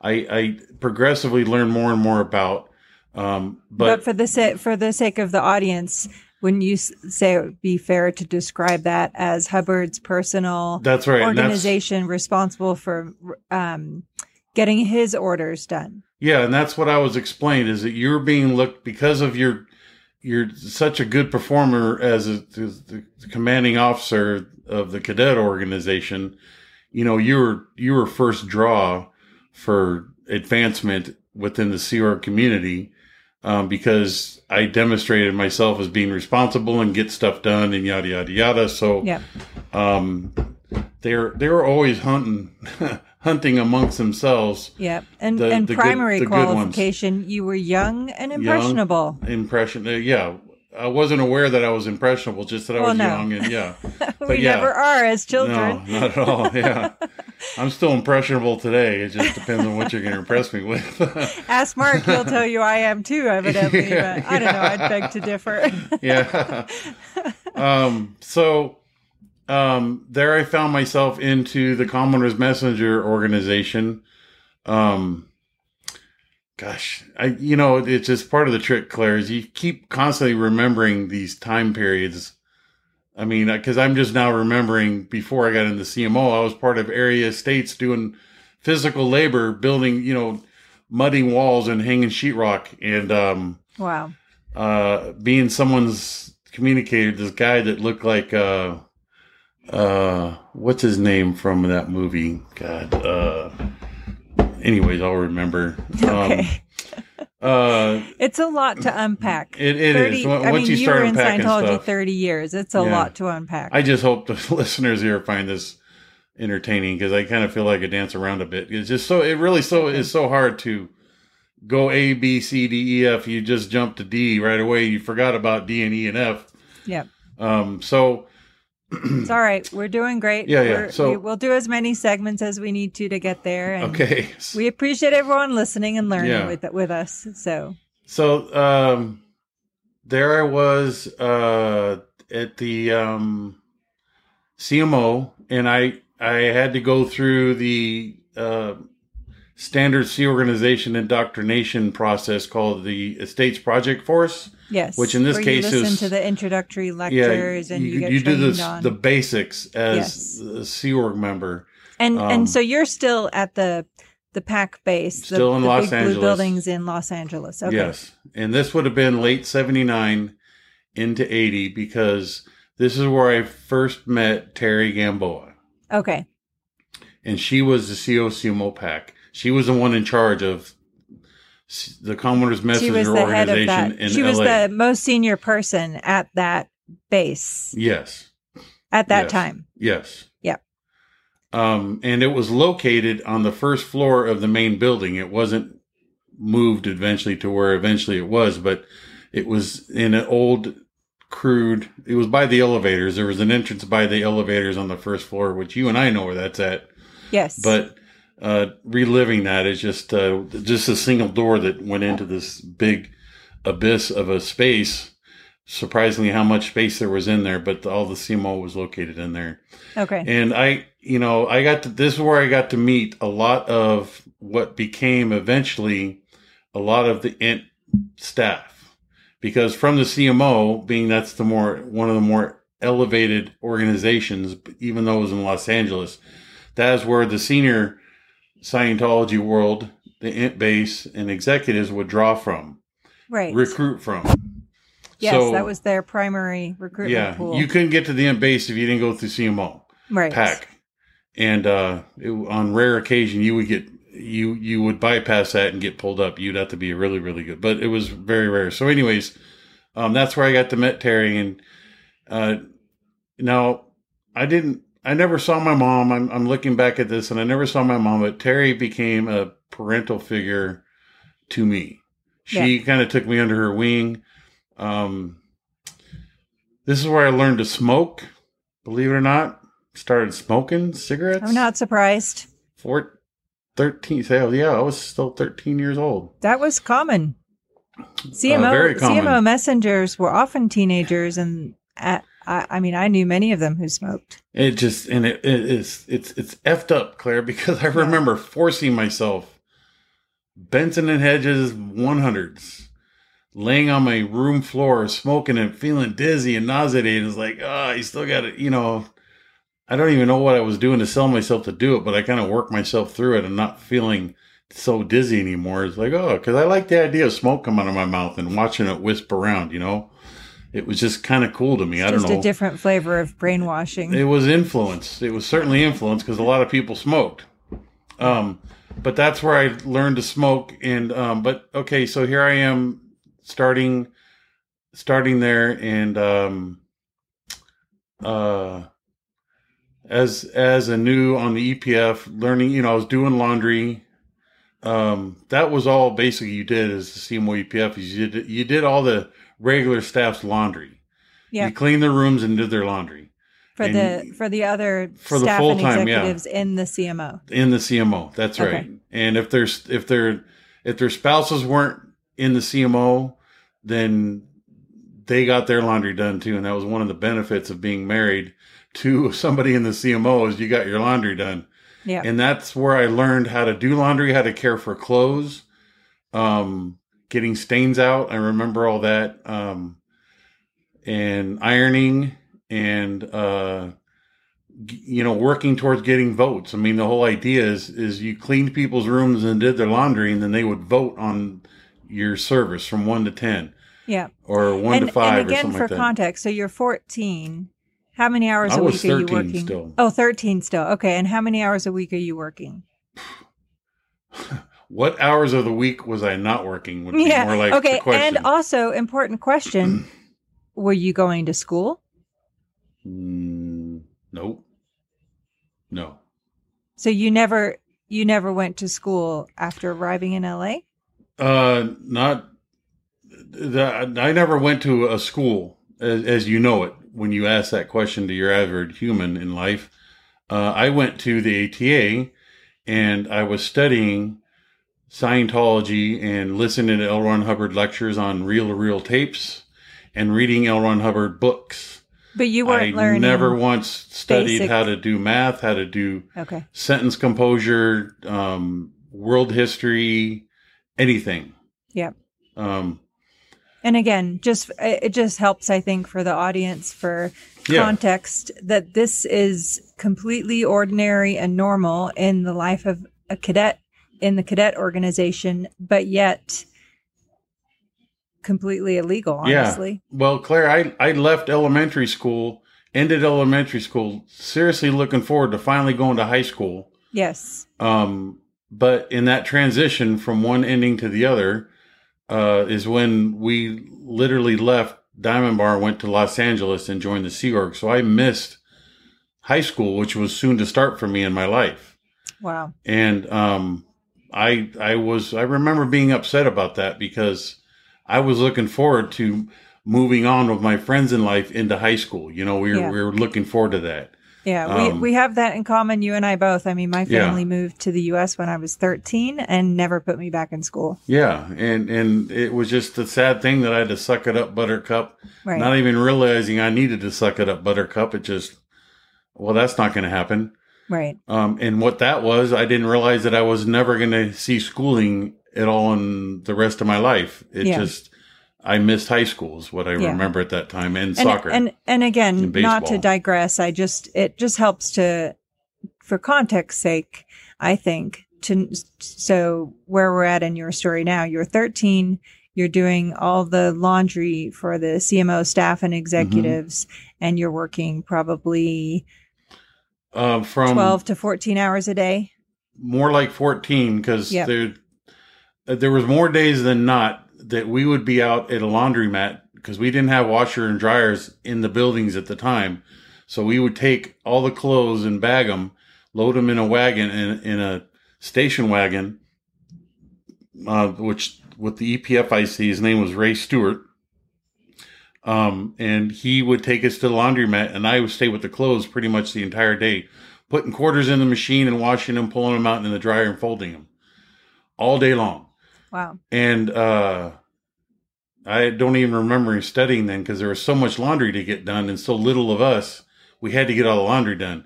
I, I progressively learn more and more about. Um, But, but, for the sa- for the sake of the audience, wouldn't you say it would be fair to describe that as Hubbard's personal that's right. and that's- organization responsible for um, getting his orders done? Yeah, and that's what I was explained is that you're being looked because of your you're such a good performer as, a, as the, the commanding officer of the cadet organization. You know, you were you were first draw for advancement within the Org community um, because I demonstrated myself as being responsible and get stuff done and yada yada yada. So, Yeah. um, they're they were always hunting hunting amongst themselves. Yep. And The- and the primary good qualification, you were young and impressionable. Impression, uh, yeah. I wasn't aware that I was impressionable, just that I Well, was no. young and yeah. we yeah. never are as children. No, not at all. Yeah, I'm still impressionable today. It just depends on what you're going to impress me with. Ask Mark, he'll tell you I am too, evidently. Yeah, but I don't know. I'd beg to differ. yeah. Um, so um, there I found myself into the Commodore's Messenger organization. Um, gosh, I you know it's just part of the trick, Claire. Is you keep constantly remembering these time periods. I mean, because I'm just now remembering before I got into CMO, I was part of area states doing physical labor, building, you know, mudding walls and hanging sheetrock, and um, wow. uh, being someone's communicator, this guy that looked like uh, uh, what's his name from that movie? God. Uh, anyways, I'll remember. Okay. Um, uh, it's a lot to unpack. it, it 30, is. Once I mean, you you were in Scientology stuff, 30 years. It's a Yeah. lot to unpack. I just hope the listeners here find this entertaining because I kind of feel like I dance around a bit. It's just so it really so is so hard to go A B C D E F. You just jump to D right away. You forgot about D and E and F. yeah. Um, so It's all right. We're doing great. Yeah, yeah. We're- So- we, we'll do as many segments as we need to to get there. And okay, We appreciate everyone listening and learning Yeah. with with us. So so um, there I was uh, at the um, CMO, and I I had to go through the uh, standard Sea organization indoctrination process called the Estates Project Force. Yes, Which in this where case you listen is- to the introductory lectures and you, get do trained the on the basics as Yes. a Sea Org member. and um, and so you're still at the the PAC base, the, Still in the Los big blue Angeles. buildings in Los Angeles. Okay, Yes. And this would have been late 79 into 80 because this is where I first met Terri Gamboa. okay, And she was the CO CMO PAC. She was the one in charge of the Commodore's she Messenger was the head of organization that. in She was LA. the most senior person at that base yes. at that Yes. time. Yes. Yep. Um, and it was located on the first floor of the main building. It wasn't moved eventually to where eventually it was, but it was in an old, crude. It was by the elevators. There was an entrance by the elevators on the first floor, which you and I know where that's at. Yes, But uh, reliving that is just uh, just a single door that went into this big abyss of a space. Surprisingly, how much space there was in there, but all the CMO was located in there. okay, And I, you know, I got to this is where I got to meet a lot of what became eventually a lot of the int staff, because from the CMO, being that's the more one of the more elevated organizations, even though it was in Los Angeles, that is where the senior Scientology world, the int base and executives would draw from, right. recruit from. yes, So, that was their primary recruitment yeah. pool. You couldn't get to the int base if you didn't go through CMO. right. PAC and uh it, on rare occasion you would get you you would bypass that and get pulled up you'd have to be really really good but it was very rare so anyways um that's where i got to meet terry and uh now i didn't i never saw my mom i'm, I'm looking back at this and i never saw my mom but terry became a parental figure to me she kind of took me under her wing um this is where i learned to smoke believe it or not started smoking cigarettes. I'm not surprised. Four, 13. So yeah, I was still 13 years old. That was common. CMO Uh, common. CMO messengers were often teenagers, and at, I, I mean, I knew many of them who smoked. It just and it, it is it's it's effed up, Claire, because I remember forcing myself Benson and Hedges 100s, laying on my room floor, smoking and feeling dizzy and nauseated. It's like, oh, you still got to, you know. I don't even know what I was doing to sell myself to do it, but I kind of worked myself through it and not feeling so dizzy anymore. It's like, oh, because I like the idea of smoke coming out of my mouth and watching it wisp around, you know? It was just kind of cool to me. I don't Just know. a different flavor of brainwashing. It was influence. It was certainly influence because a lot of people smoked. Um, but that's where I learned to smoke. And um, but okay, so here I am starting starting there, and um, uh, as as a new on the EPF, learning. You know, I was doing laundry. Um, that was all basically you did as the CMO EPF. Is you did you did all the regular staff's laundry. Yeah. You cleaned their rooms and did their laundry for and the for the other for the staff and full-time, yeah. executives in the CMO. in the CMO. That's Okay. right. And if there's if their if their spouses weren't in the CMO, then they got their laundry done too. And that was one of the benefits of being married to somebody in the CMO is you got your laundry done. Yeah. And that's where I learned how to do laundry, how to care for clothes, um, getting stains out. I remember all that. Um, and ironing and uh you know working towards getting votes i mean the whole idea is is you cleaned people's rooms and did their laundry and then they would vote on your service from 1 to 10 yeah. or 1 and, to 5 and or again, something for like that context, so you're 14. How many hours I a week are you working? still. Oh, 13 still. Okay. And how many hours a week are you working? what hours of the week was i not working would be Yeah. more like okay. And also, important question Were you going to school? mm, nope no So you never you never went to school after arriving in LA? Uh, not. The, I never went to a school, as, as you know it. When you ask that question to your average human in life, uh, I went to the ATA, and I was studying Scientology and listening to L. Ron Hubbard lectures on reel-to-reel tapes, and reading L. Ron Hubbard books. But you weren't learning. never once studied basic- how to do math, how to do Okay. sentence composure, um, world history, anything. Yep. Um, And again, just it it just helps, I think, for the audience for Yeah. context that this is completely ordinary and normal in the life of a cadet in the cadet organization, but yet completely illegal. Yeah. Well, Claire, I, I left elementary school, ended elementary school, seriously looking forward to finally going to high school. yes, Um, but in that transition from one ending to the other, uh, is when we literally left Diamond Bar, went to Los Angeles and joined the Sea Org. So I missed high school, which was soon to start for me in my life. wow, and um, I I was I remember being upset about that because I was looking forward to moving on with my friends in life into high school. You know, we were Yeah. we were looking forward to that. yeah. Um, we we have that in common. You and I both. I mean, my Yeah. family moved to the U.S. when I was thirteen and never put me back in school. Yeah, and and it was just a sad thing that I had to suck it up, Buttercup. Right. Not even realizing I needed to suck it up, Buttercup. It just well, that's not going to happen. Right. Um, and what that was, I didn't realize that I was never going to see schooling at all in the rest of my life. It Yeah. just, I missed high school is what I Yeah. remember at that time and, and, soccer. And and again, And not to digress, I just it just helps to, for context sake, I think to so where we're at in your story now. You're 13. You're doing all the laundry for the CMO staff and executives, and you're working probably uh, from 12 to 14 hours a day. more like 14 because Yep. there, there was more days than not that we would be out at a laundromat because we didn't have washer and dryers in the buildings at the time. So we would take all the clothes and bag them, load them in a wagon in, in a station wagon, uh, which with the EPFIC, his name was Ray Stewart. Um, and he would take us to the laundromat, and I would stay with the clothes pretty much the entire day, putting quarters in the machine and washing them, pulling them out in the dryer and folding them all day long. Wow. And uh, I don't even remember studying then because there was so much laundry to get done and so little of us. We had to get all the laundry done,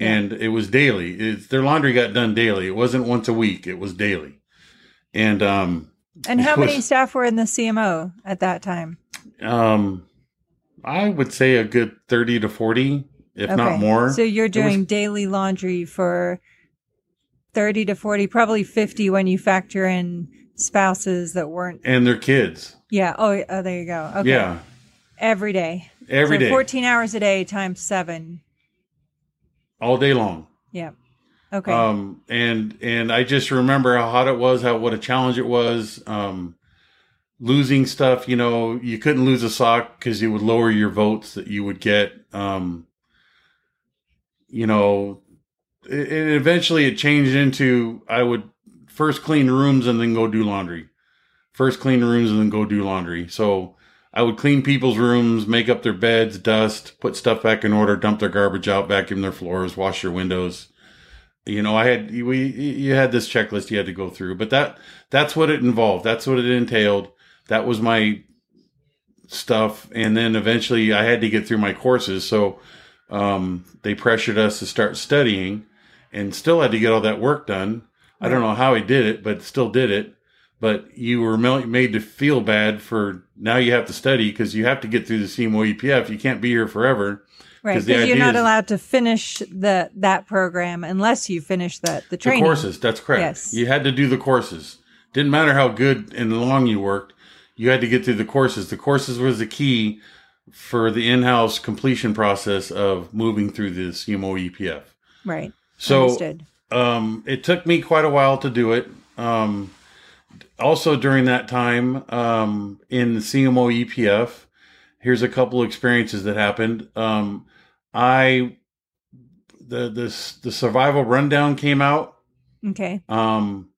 and it was daily. It, their laundry got done daily. It wasn't once a week. It was daily. And um, And how It many staff were in the CMO at that time? Um, I would say a good thirty to forty, if not more. So you're was- doing daily laundry for 30 to 40, probably 50 when you factor in spouses that weren't. and their kids. Yeah. Oh, oh there you go. Okay. Yeah, Every day. every so day, 14 hours a day times seven. all day long. Yeah. Okay. Um, and and I just remember how hot it was, how what a challenge it was. Um, losing stuff, you know, you couldn't lose a sock because it would lower your votes that you would get. Um, you know, it, it eventually it changed into I would first clean rooms and then go do laundry. First clean rooms and then go do laundry. So I would clean people's rooms, make up their beds, dust, put stuff back in order, dump their garbage out, vacuum their floors, wash their windows. You know, I had we you had this checklist you had to go through, but that that's what it involved. That's what it entailed. That was my stuff, and then eventually I had to get through my courses. So um, they pressured us to start studying, and still had to get all that work done. I don't know how he did it, but still did it. But you were made to feel bad for now you have to study because you have to get through the CMO EPF. You can't be here forever. right. 'cause Because you're not allowed to finish the that program unless you finish the, the The courses, that's correct. Yes. You had to do the courses. Didn't matter how good and long you worked, you had to get through the courses. The courses was the key for the in-house completion process of moving through the CMO EPF. Right. So um, it took me quite a while to do it. Um, also during that time um, in the CMO EPF, here's a couple of experiences that happened. Um, I the this the survival rundown came out. Okay. Um,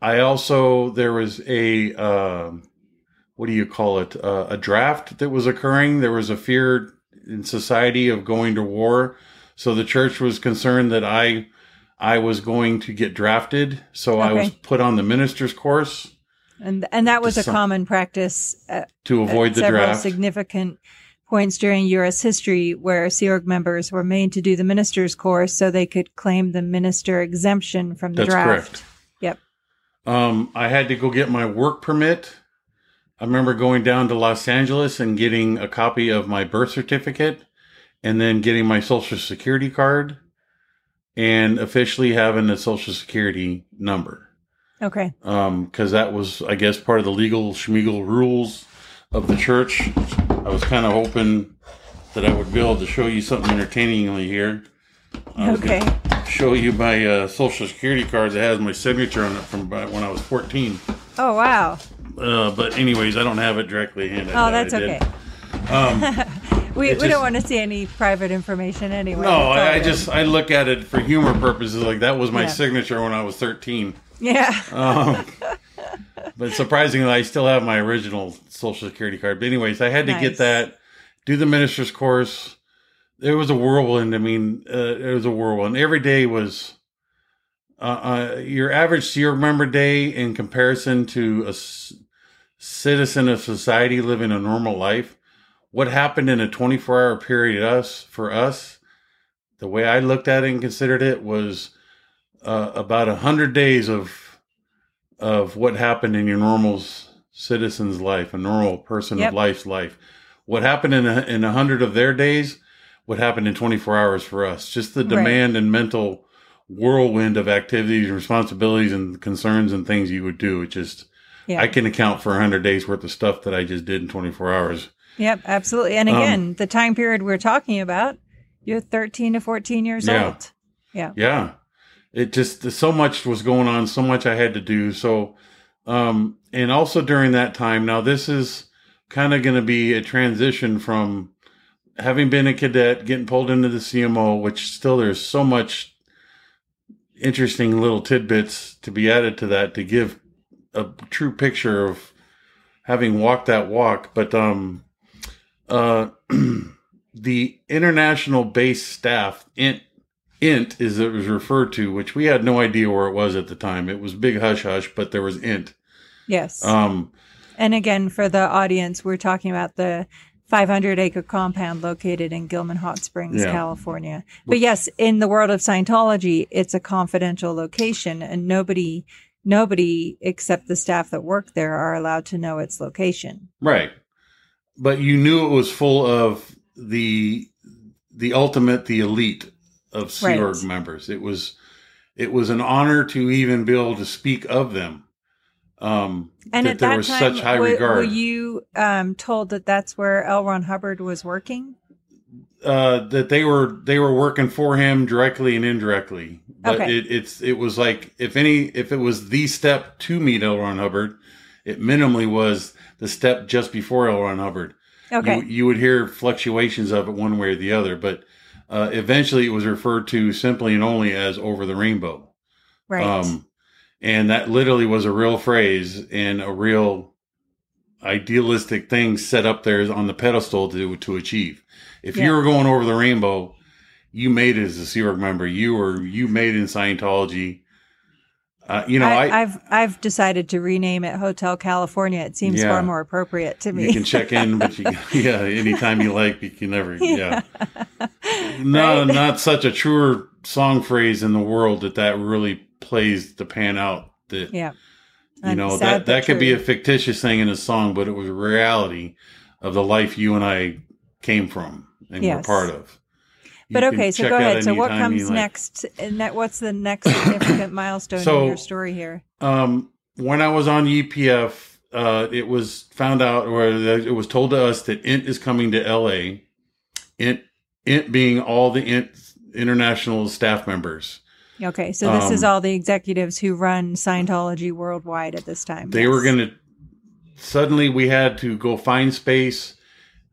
I also there was a um what do you call it? Uh, a draft that was occurring. There was a fear in society of going to war, so the church was concerned that I I was going to get drafted. So I was put on the minister's course And and that was a some- common practice at, to avoid the several draft. significant points during U.S. history where Sea Org members were made to do the minister's course so they could claim the minister exemption from the That's draft. correct. Yep. Um, I had to go get my work permit. I remember going down to Los Angeles and getting a copy of my birth certificate and then getting my social security card and officially having a social security number. Okay. Um, cause that was, I guess, part of the legal schmiegel rules of the church. I was kind of hoping that I would be able to show you something entertainingly here. Okay. gonna Show you my uh, social security card that has my signature on it from when I was 14. Oh wow. Uh, but anyways, I don't have it directly handed. Oh, that's okay. Um, We, we don't want to see any private information anyway. no, I, I just I look at it for humor purposes. Like that was my Yeah. signature when I was 13. yeah. Um, but surprisingly, I still have my original social security card. But anyways, I had to Nice. get that, do the minister's course. It was a whirlwind. I mean, uh, it was a whirlwind. Every day was uh, uh, your average Sea Org member day in comparison to a s- citizen of society living a normal life. What happened in a 24 hour period us for us, the way I looked at it and considered it was uh, about a hundred days of of what happened in your normal citizen's life, a normal person Yep. of life's life. What happened in a, in a hundred of their days, what happened in 24 hours for us. Just the Right. demand and mental whirlwind of activities, responsibilities, and concerns and things you would do. It just, Yeah. I can account for hundred days worth of stuff that I just did in 24 hours. Yep, absolutely. And Um, again, the time period we're talking about, you're 13 to 14 years Yeah. old. Yeah. Yeah. It just so much was going on, so much I had to do. So um and also during that time, now this is kind of going to be a transition from having been a cadet, getting pulled into the CMO, which still there's so much interesting little tidbits to be added to that to give a true picture of having walked that walk. But um uh the international base staff int int is it was referred to which we had no idea where it was at the time it was big hush hush but there was int Yes. um and again, for the audience, we're talking about the 500 acre compound located in Gilman Hot Springs, Yeah. California. But yes, in the world of Scientology, it's a confidential location and nobody, nobody except the staff that work there are allowed to know its location. right but you knew it was full of the the ultimate the elite of Sea Right. Org members it was it was an honor to even be able to speak of them. Um, And that at there that was time, such high wa- regard. were you um, told that that's where L. Ron Hubbard was working? uh, that they were they were working for him directly and indirectly. But Okay. it, it's it was like if any if it was the step to meet L. Ron Hubbard, it minimally was the step just before L. Ron Hubbard. Okay. You, you would hear fluctuations of it one way or the other, but uh, eventually it was referred to simply and only as over the rainbow. right. Um, and that literally was a real phrase and a real idealistic thing set up there on the pedestal to to achieve. If Yeah. you were going over the rainbow, you made it as a Sea Org member. You were you made it in Scientology. Uh, you know, I, have I've decided to rename it Hotel California. It seems Yeah. far more appropriate to me. you can check in, but you yeah, anytime you like, you can never yeah. No, Right? not such a truer song phrase in the world that that really plays to pan out. That yeah. you know sad that that could be a fictitious thing in a song, but it was a reality of the life you and I came from and were part of. You But okay, so go ahead. So what comes like. next? And that what's the next significant milestone So- in your story here? Um, when I was on EPF, uh, it was found out, or it was told to us that INT is coming to LA. INT, INT being all the INT international staff members. Okay, so this is Um, all the executives who run Scientology worldwide at this time. They yes. were going to, suddenly we had to go find space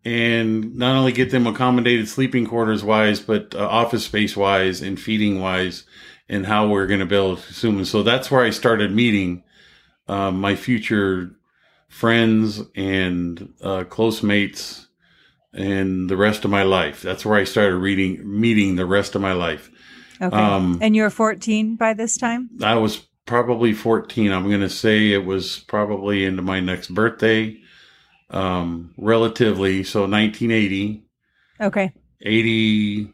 and not only get them accommodated sleeping quarters wise, but uh, office space wise and feeding wise and how we're going to build consume. And so that's where I started meeting um, my future friends and uh, close mates and the rest of my life. That's where I started reading, meeting the rest of my life. Okay, um, and you're 14 by this time. I was probably 14. I'm going to say it was probably into my next birthday, um, relatively. So 1980, Okay, 80,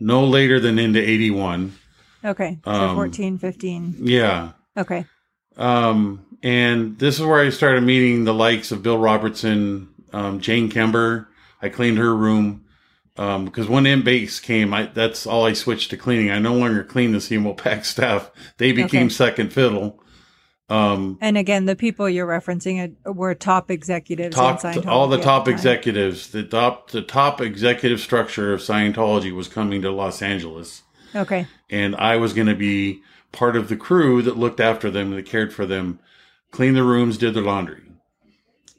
no later than into 81. okay, so Um, 14, 15. Yeah. Okay, Um, and this is where I started meeting the likes of Bill Robertson, um, Jane Kember. I cleaned her room. Um, because when Int base came, I, that's all I switched to cleaning. I no longer clean the CMO PAC staff. They became Okay. second fiddle. Um, and again, the people you're referencing uh, were top executives. top all the top executives the top the top executive structure of Scientology was coming to Los Angeles Okay, and I was going to be part of the crew that looked after them that cared for them cleaned the rooms did their laundry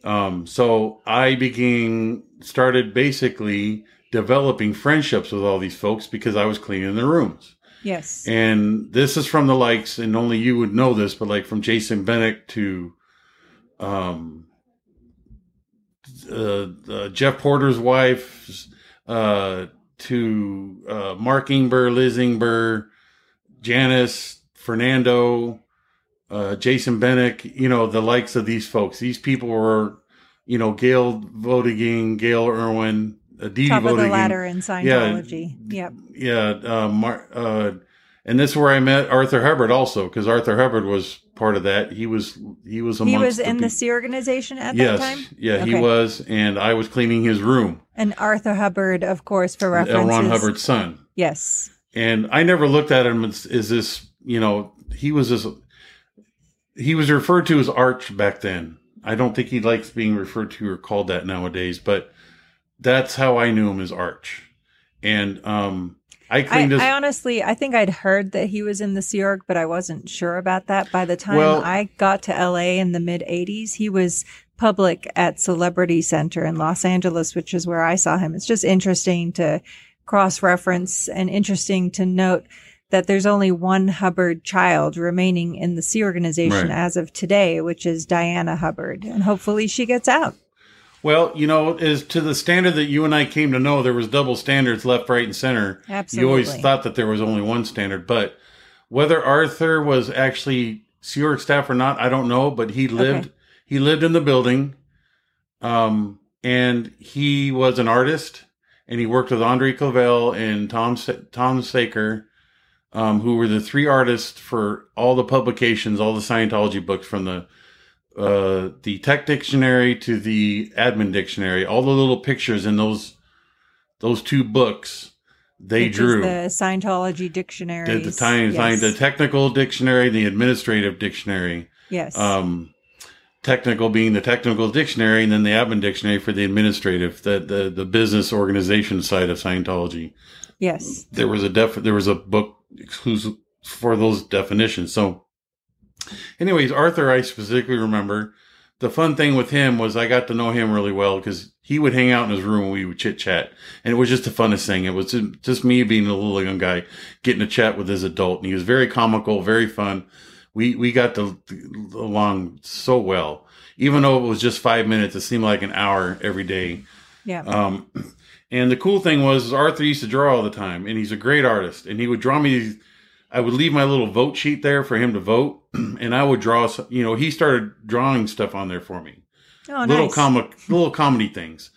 um so I began started basically developing friendships with all these folks because I was cleaning their rooms yes, and this is from the likes, and only you would know this, but like from Jason Bennett to um, uh, uh, Jeff Porter's wife, uh, to uh, Mark Ingber, Liz Ingber, Janice, Fernando, uh, Jason Bennett, you know, the likes of these folks. These people were, you know, Gail Vodiging, Gail Irwin, uh, Dee top of the ladder in Scientology. yep. yeah, uh, Mar- uh, and this is where I met Arthur Hubbard also, because Arthur Hubbard was part of that. He was he was He was in the Sea organization at yes, that time. yeah, he was, and I was cleaning his room. And Arthur Hubbard, of course, for reference. L. Ron Hubbard's son, Yes. and I never looked at him as, as this. You know, he was this. He was referred to as Arch back then. I don't think he likes being referred to or called that nowadays, but that's how I knew him as Arch. And um, I I, his. I honestly, I think I'd heard that he was in the Sea Org, but I wasn't sure about that. By the time Well- I got to LA in the mid 80s, he was public at Celebrity Center in Los Angeles, which is where I saw him. It's just interesting to cross reference and interesting to note that there's only one Hubbard child remaining in the Sea organization Right. as of today, which is Diana Hubbard. And hopefully she gets out. Well, you know, as to the standard that you and I came to know, there was double standards, left, right, and center. Absolutely. You always thought that there was only one standard, but whether Arthur was actually Sea staff or not, I don't know. But he lived, Okay. he lived in the building, um, and he was an artist, and he worked with Andre Clavell and Tom Tom Saker, um, who were the three artists for all the publications, all the Scientology books from the uh, the tech dictionary to the admin dictionary, all the little pictures in those those two books they which drew. the Scientology dictionary. the, the time yes. the technical dictionary, the administrative dictionary. yes. Um, technical being the technical dictionary, and then the admin dictionary for the administrative, the the, the business organization side of Scientology. yes. There was a def there was a book exclusive for those definitions. So, anyways, Arthur, I specifically remember the fun thing with him was I got to know him really well because he would hang out in his room and we would chit chat, and it was just the funnest thing. It was just me being a little young guy getting to chat with his adult, and he was very comical, very fun. We we got to along so well, even though it was just five minutes. It seemed like an hour every day. Yeah. Um, and the cool thing was Arthur used to draw all the time, and he's a great artist. And he would draw me. These, I would leave my little vote sheet there for him to vote, and I would draw. You know, he started drawing stuff on there for me oh, little nice. comic, little comedy things.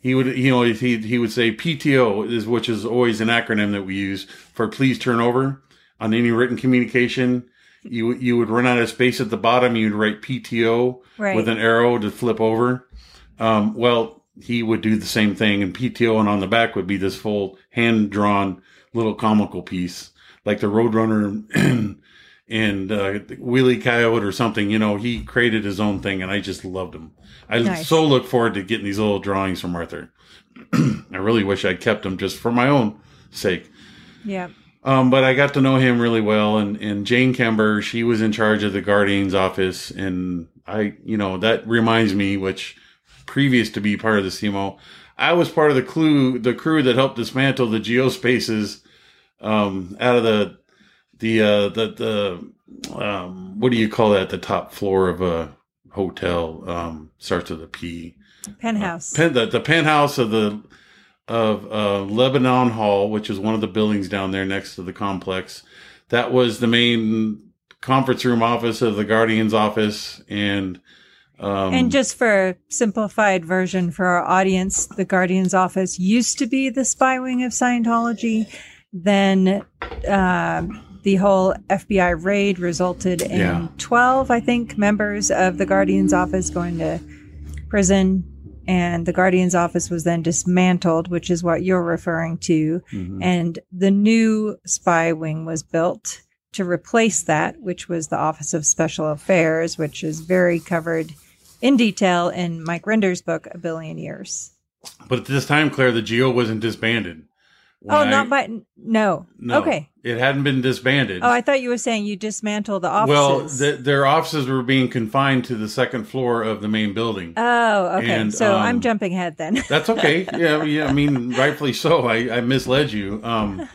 He would, you know, he he would say PTO is which is always an acronym that we use for please turn over on any written communication. You you would run out of space at the bottom. You'd write PTO right. with an arrow to flip over. Um, well, he would do the same thing, and PTO, and on the back would be this full hand drawn little comical piece, like the Roadrunner and, and uh, Wheelie Coyote or something. You know, he created his own thing, and I just loved him. I Nice. so look forward to getting these little drawings from Arthur. I really wish I'd kept them just for my own sake. yeah. Um, but I got to know him really well, and, and Jane Kember, she was in charge of the Guardian's office, and I, you know, that reminds me, which previous to be part of the CMO, I was part of the clue, the crew that helped dismantle the GO spaces, um, out of the, the, uh, the, the, um, what do you call that? The top floor of a hotel, um, starts with a P. Penthouse. Pen, the, the penthouse of the of uh, Lebanon Hall, which is one of the buildings down there next to the complex. That was the main conference room office of the Guardian's office, and um, and just for a simplified version for our audience, the Guardian's office used to be the spy wing of Scientology. Then um, the whole FBI raid resulted in Yeah. 12, I think, members of the Guardian's office going to prison. And the Guardian's office was then dismantled, which is what you're referring to. mhm. And the new spy wing was built to replace that, which was the Office of Special Affairs, which is very covered in detail in Mike Rinder's book, A Billion Years. but at this time, Claire, the GO wasn't disbanded. Oh, I- not by, no. no, Okay. it hadn't been disbanded. Oh, I thought you were saying you dismantled the well, offices. the, their offices were being confined to the second floor of the main building. oh, okay. And, so um, I'm jumping ahead then. That's okay. Yeah, yeah. I mean, rightfully so. I, I misled you. Um,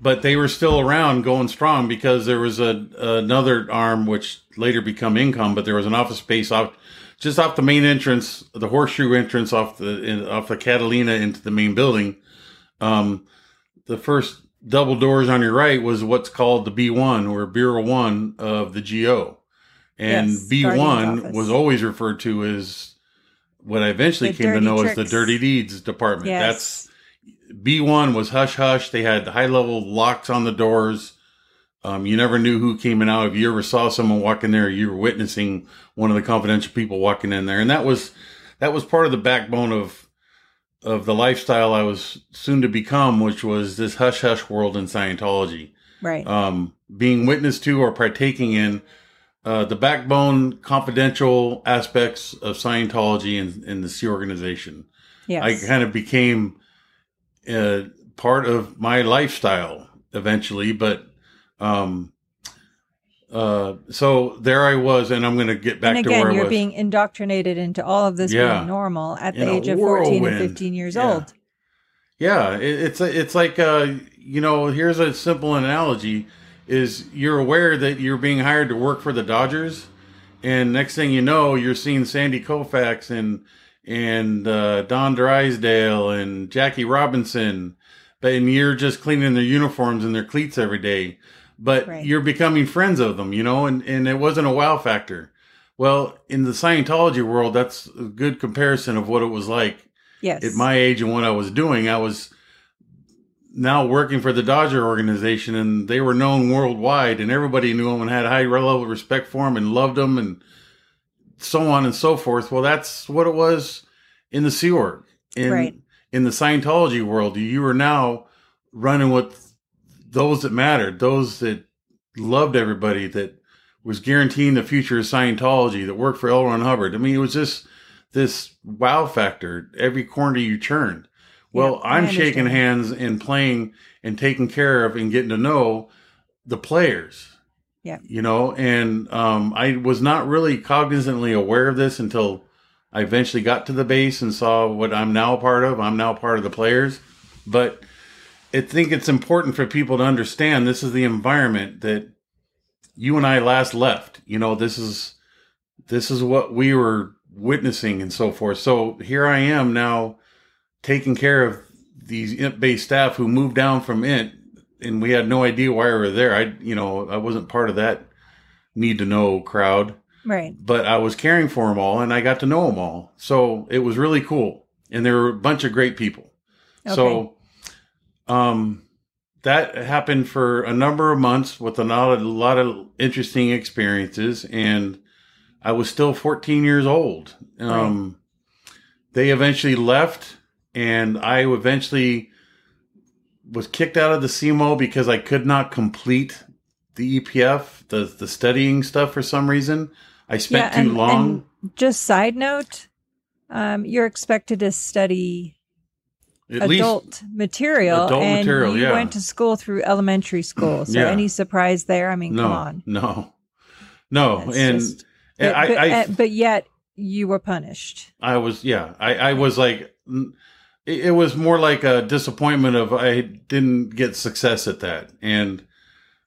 but they were still around, going strong because there was a another arm which later become income. But there was an office space off just off the main entrance, the horseshoe entrance off the in, off the Catalina into the main building. Um, the first double doors on your right was what's called the B one or Bureau one of the GO, and Yes, B1 was always referred to as what I eventually The came to know as the. Dirty Deeds Department. Yes. That's B one was hush hush. They had high level locks on the doors. Um, you never knew who came in out. If you ever saw someone walk in there, you were witnessing one of the confidential people walking in there, and that was that was part of the backbone of of the lifestyle I was soon to become, which was this hush hush world in Scientology right. um, being witness to or partaking in uh, the backbone confidential aspects of Scientology and, and the Sea organization. yes. I kind of became uh, part of my lifestyle eventually, but um, uh, so there I was, and I'm going to get back and to where again, I you're was. being indoctrinated into all of this Yeah. being normal at the In a age of 14 and 15 years Yeah. old. Yeah, it, it's it's like uh, you know, here's a simple analogy: is you're aware that you're being hired to work for the Dodgers, and next thing you know, you're seeing Sandy Koufax and and uh, Don Drysdale and Jackie Robinson, but and you're just cleaning their uniforms and their cleats every day, but Right. you're becoming friends of them, you know, and and it wasn't a wow factor. Well, in the Scientology world, that's a good comparison of what it was like Yes. at my age and what I was doing, I was now working for the Dodger organization, and they were known worldwide, and everybody knew them and had high level of respect for them and loved them, and so on and so forth. Well, that's what it was in the Sea Org. In, Right. In the Scientology world, you were now running with those that mattered, those that loved everybody, that was guaranteeing the future of Scientology, that worked for L. Ron Hubbard. I mean, it was just this wow factor every corner you turned. Well, I'm shaking hands and playing and taking care of and getting to know the players. Yeah. You know, and um, I was not really cognizantly aware of this until I eventually got to the base and saw what I'm now a part of. I'm now part of the players. But I think it's important for people to understand this is the environment that you and I last left. You know, this is this is what we were witnessing and so forth. So here I am now taking care of these int based staff who moved down from int and we had no idea why we were there. I you know, I wasn't part of that need to know crowd Right. but I was caring for them all and I got to know them all. So it was really cool. And there were a bunch of great people. So, um, that happened for a number of months with a lot, of, a lot of interesting experiences. And I was still 14 years old. Um, they eventually left and I eventually was kicked out of the CMO because I could not complete the EPF, the, the studying stuff for some reason. I spent too and- long. and just side note, um, you're expected to study At least adult material, Adult and material, you yeah. went to school through elementary school. So Yeah. any surprise there? I mean, no, come on. no, no, That's and just- and but, I, but, I, uh, but yet you were punished. I was, yeah, I, I was like, it, it was more like a disappointment of I didn't get success at that, and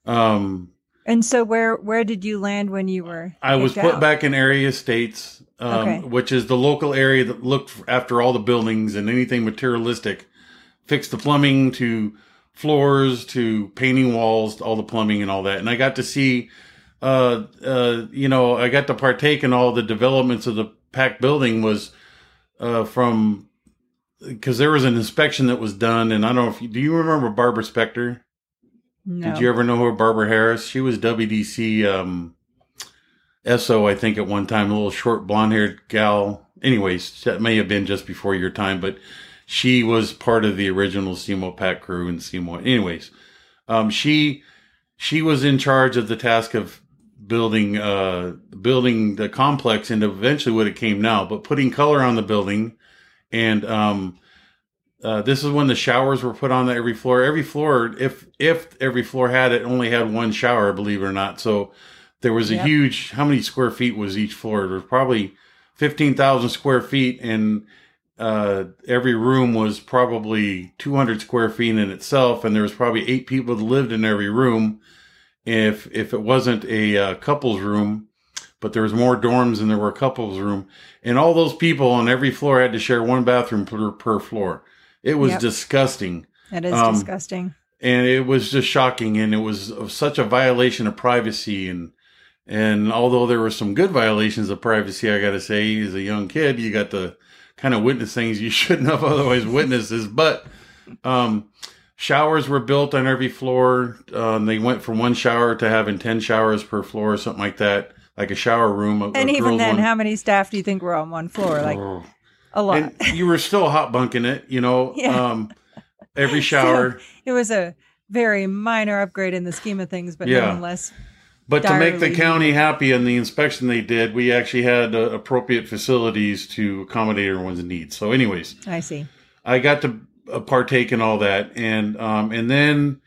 um, And so where where did you land when you were? I was put out? back in area states, um, Okay. which is the local area that looked after all the buildings and anything materialistic, fixed the plumbing to floors to painting walls, all the plumbing and all that. And I got to see, uh, uh, you know, I got to partake in all the developments of the PAC building was uh, from because there was an inspection that was done, and I don't know if you, do you remember Barbara Spector? No. Did you ever know her, Barbara Harris? She was WDC um, SO, I think, at one time, a little short blonde haired gal. Anyways, that may have been just before your time, but she was part of the original CMO PAC crew and CMO. Anyways, um, she she was in charge of the task of building uh, building the complex into eventually what it came now, but putting color on the building and um, uh, this is when the showers were put on every floor. Every floor, if if every floor had it, only had one shower, believe it or not. So there was a Yep. huge. How many square feet was each floor? There was probably fifteen thousand square feet, and uh, every room was probably two hundred square feet in itself. And there was probably eight people that lived in every room. If if it wasn't a uh, couples room, but there was more dorms than there were couples room, and all those people on every floor had to share one bathroom per, per floor. It was Yep. disgusting, That is um, disgusting. and it was just shocking, and it was such a violation of privacy. And and although there were some good violations of privacy, I got to say, as a young kid, you got to kind of witness things you shouldn't have otherwise witnessed. But um, showers were built on every floor. Um, they went from one shower to having ten showers per floor, or something like that, like a shower room. a- a And even then, one. how many staff do you think were on one floor? Like Oh. a lot. and you were still hot bunking it, you know. Yeah. Um, every shower, it was a very minor upgrade in the scheme of things, but Yeah. nonetheless, but to make the county happy in the inspection they did, we actually had uh, appropriate facilities to accommodate everyone's needs. So, anyways, I see. I got to uh, partake in all that, and um, and then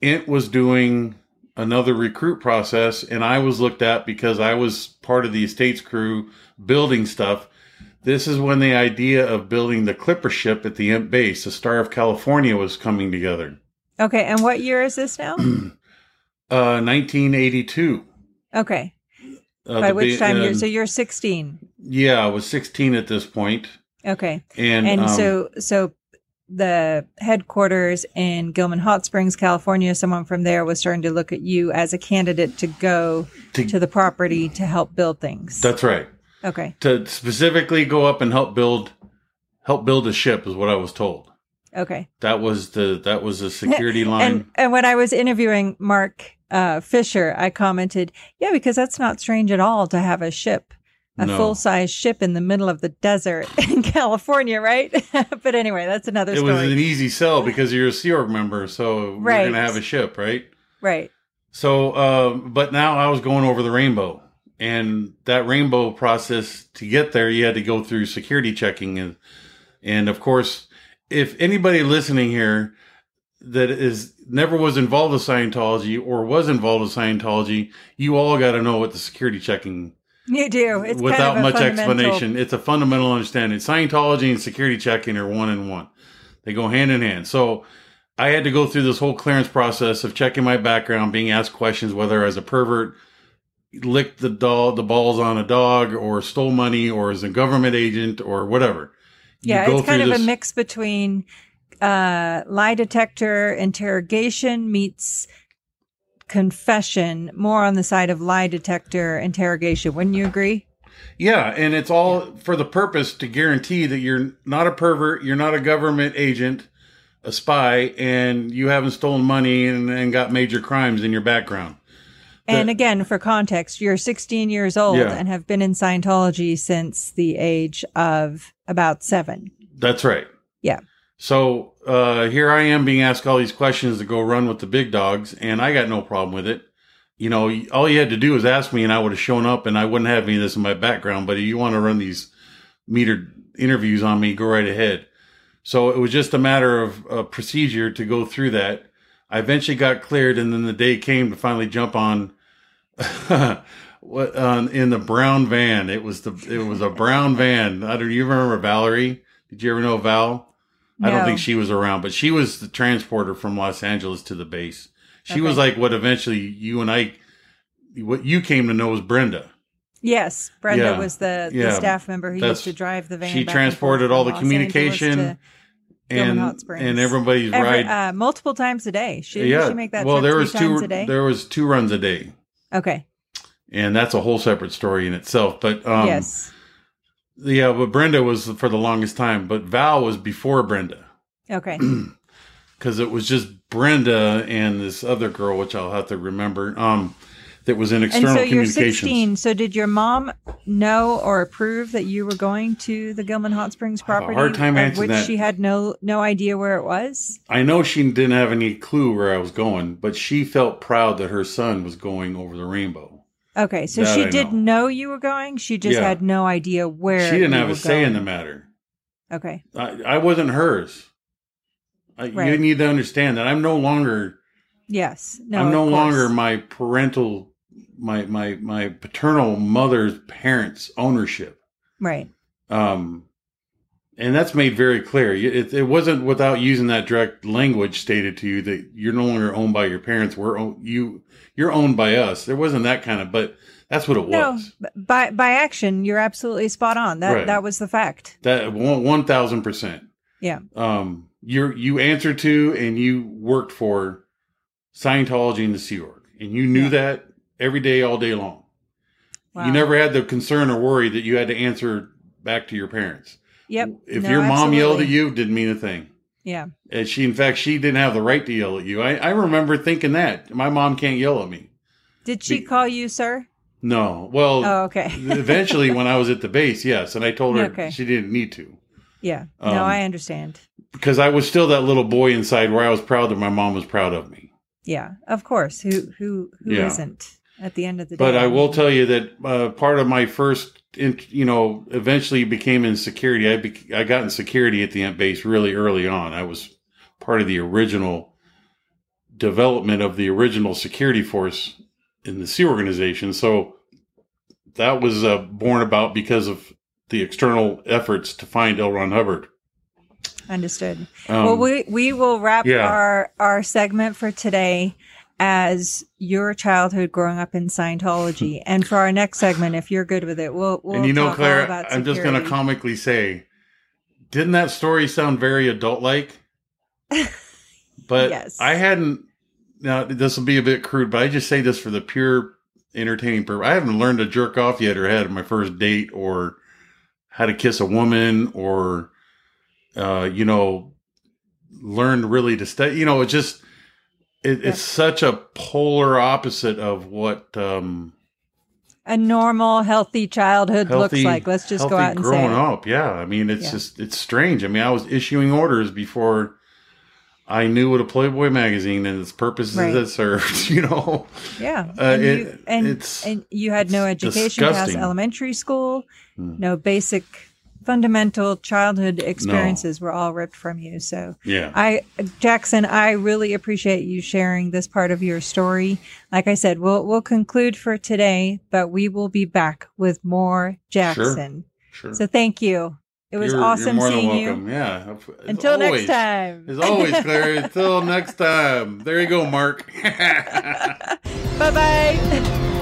it was doing another recruit process, and I was looked at because I was part of the estates crew building stuff. This is when the idea of building the clipper ship at the Int base, the Star of California, was coming together. Okay, and what year is this now? Uh, 1982. Okay, Uh, by which ba- time you're so you're 16. yeah, I was 16 at this point, Okay, and and um, so so the headquarters in Gilman Hot Springs, California, someone from there was starting to look at you as a candidate to go To- to the property to help build things. that's right. okay, To specifically go up and help build, help build a ship is what I was told. okay. That was the that was the security line. And and when I was interviewing Mark uh, Fisher, I commented, "Yeah, because that's not strange at all to have a ship a No. full size ship in the middle of the desert in California, right? but anyway, that's another It was an easy sell because you're a Sea Org member, so we're going to have a ship, right? right. So, uh, but now I was going over the rainbow, and that rainbow process to get there, you had to go through security checking, and and of course, if anybody listening here that is never was involved with Scientology or was involved with Scientology, you all got to know what the security checking You do. It's without kind of much explanation. It's a fundamental understanding. Scientology and security checking are one and one. They go hand in hand. So I had to go through this whole clearance process of checking my background, being asked questions whether as a pervert, licked the dog, the balls on a dog, or stole money, or as a government agent, or whatever. You Yeah, it's kind of this- a mix between uh, lie detector interrogation meets confession, more on the side of lie detector interrogation. Wouldn't you agree? Yeah, and it's all for the purpose to guarantee that you're not a pervert, you're not a government agent, a spy, and you haven't stolen money and, and got major crimes in your background. And again, for context, you're 16 years old Yeah. and have been in Scientology since the age of about seven. That's right. Yeah. So uh, here I am being asked all these questions to go run with the big dogs, and I got no problem with it. You know, all you had to do was ask me, and I would have shown up, and I wouldn't have any of this in my background. But if you want to run these metered interviews on me, go right ahead. So it was just a matter of a procedure to go through that. I eventually got cleared, and then the day came to finally jump on what on in the brown van. It was the it was a brown van. I don't. You remember Valerie? Did you ever know Val? I don't think she was around, but she was the transporter from Los Angeles to the base. She was like what eventually you and I, what you came to know as Brenda. Yes, Brenda Yeah. was the, the Yeah. staff member who That's- used to drive the van. she transported all the Los communication and and everybody's every- ride. uh, multiple times a day. She, yeah, she make that well, there was two. There was two runs a day, okay. and that's a whole separate story in itself. But um, yes. Yeah, but Brenda was for the longest time, but Val was before Brenda. Okay. because it was just Brenda and this other girl, which I'll have to remember, um, that was in and external so you're 16. So did your mom know or approve that you were going to the Gilman Hot Springs I have a property? hard time answering which that. she had no no idea where it was. I know she didn't have any clue where I was going, but she felt proud that her son was going over the rainbow. Okay, so That she I did know. know. you were going. She just Yeah. had no idea where. she didn't you have were a say in going. the matter. Okay. I, I wasn't hers. I, Right. You need to understand that I'm no longer. Yes. No. I'm no course. longer my parental, my my my paternal mother's parents' ownership. right. um, and that's made very clear. It, it wasn't without using that direct language stated to you that you're no longer owned by your parents. We're own, you you're owned by us. There wasn't that kind of, but that's what it No, was. by by action, you're absolutely spot on. That Right. that was the fact. That one one thousand percent. Yeah. Um, you you answered to and you worked for Scientology and the Sea Org, and you knew Yeah. that every day, all day long. Wow. You never had the concern or worry that you had to answer back to your parents. Yep. If No, your mom yelled at you, didn't mean a thing. Yeah. And she, in fact, she didn't have the right to yell at you. I, I remember thinking that my mom can't yell at me. Did she Be- call you sir? No, well, Oh, okay. eventually when I was at the base, yes, and I told her Okay. she didn't need to yeah. Um, no, I understand. because I was still that little boy inside where I was proud that my mom was proud of me. Yeah. Of course. Who who who Yeah. not at the end of the day? But I will tell you that uh, part of my first, in, you know, eventually became in security. I bec I got in security at the Int base really early on. I was part of the original development of the original security force in the Sea organization. So that was uh, born about because of the external efforts to find L. Ron Hubbard. Understood. Um, well, we we will wrap yeah. our our segment for today as your childhood growing up in Scientology, and for our next segment, if you're good with it, we'll we'll and you know, Claire, about I'm just going to comically say, didn't that story sound very adult like? But Yes. I hadn't. Now this will be a bit crude, but I just say this for the pure entertaining purpose. I haven't learned to jerk off yet, or had my first date, or how to kiss a woman, or uh, you know, learned really to stay. You know, it just it, Yeah. it's such a polar opposite of what um, a normal, healthy childhood looks like. Let's just go out and say growing it. up. Yeah, I mean, it's Yeah. just it's strange. I mean, I was issuing orders before I knew what a Playboy magazine and its purposes Right. it served. You know, Yeah, Uh, and, it- you, and, it's- and you had no education past elementary school, Hmm. no basic, fundamental childhood experiences were all ripped from you. So, yeah, I Jackson, I really appreciate you sharing this part of your story. Like I said, we'll we'll conclude for today, but we will be back with more Jackson. sure. So, thank you. It was You're- awesome you're more than seeing you. welcome. Yeah. As Until always. next time. As always, Claire. Until next time. There you go, Marc. bye bye.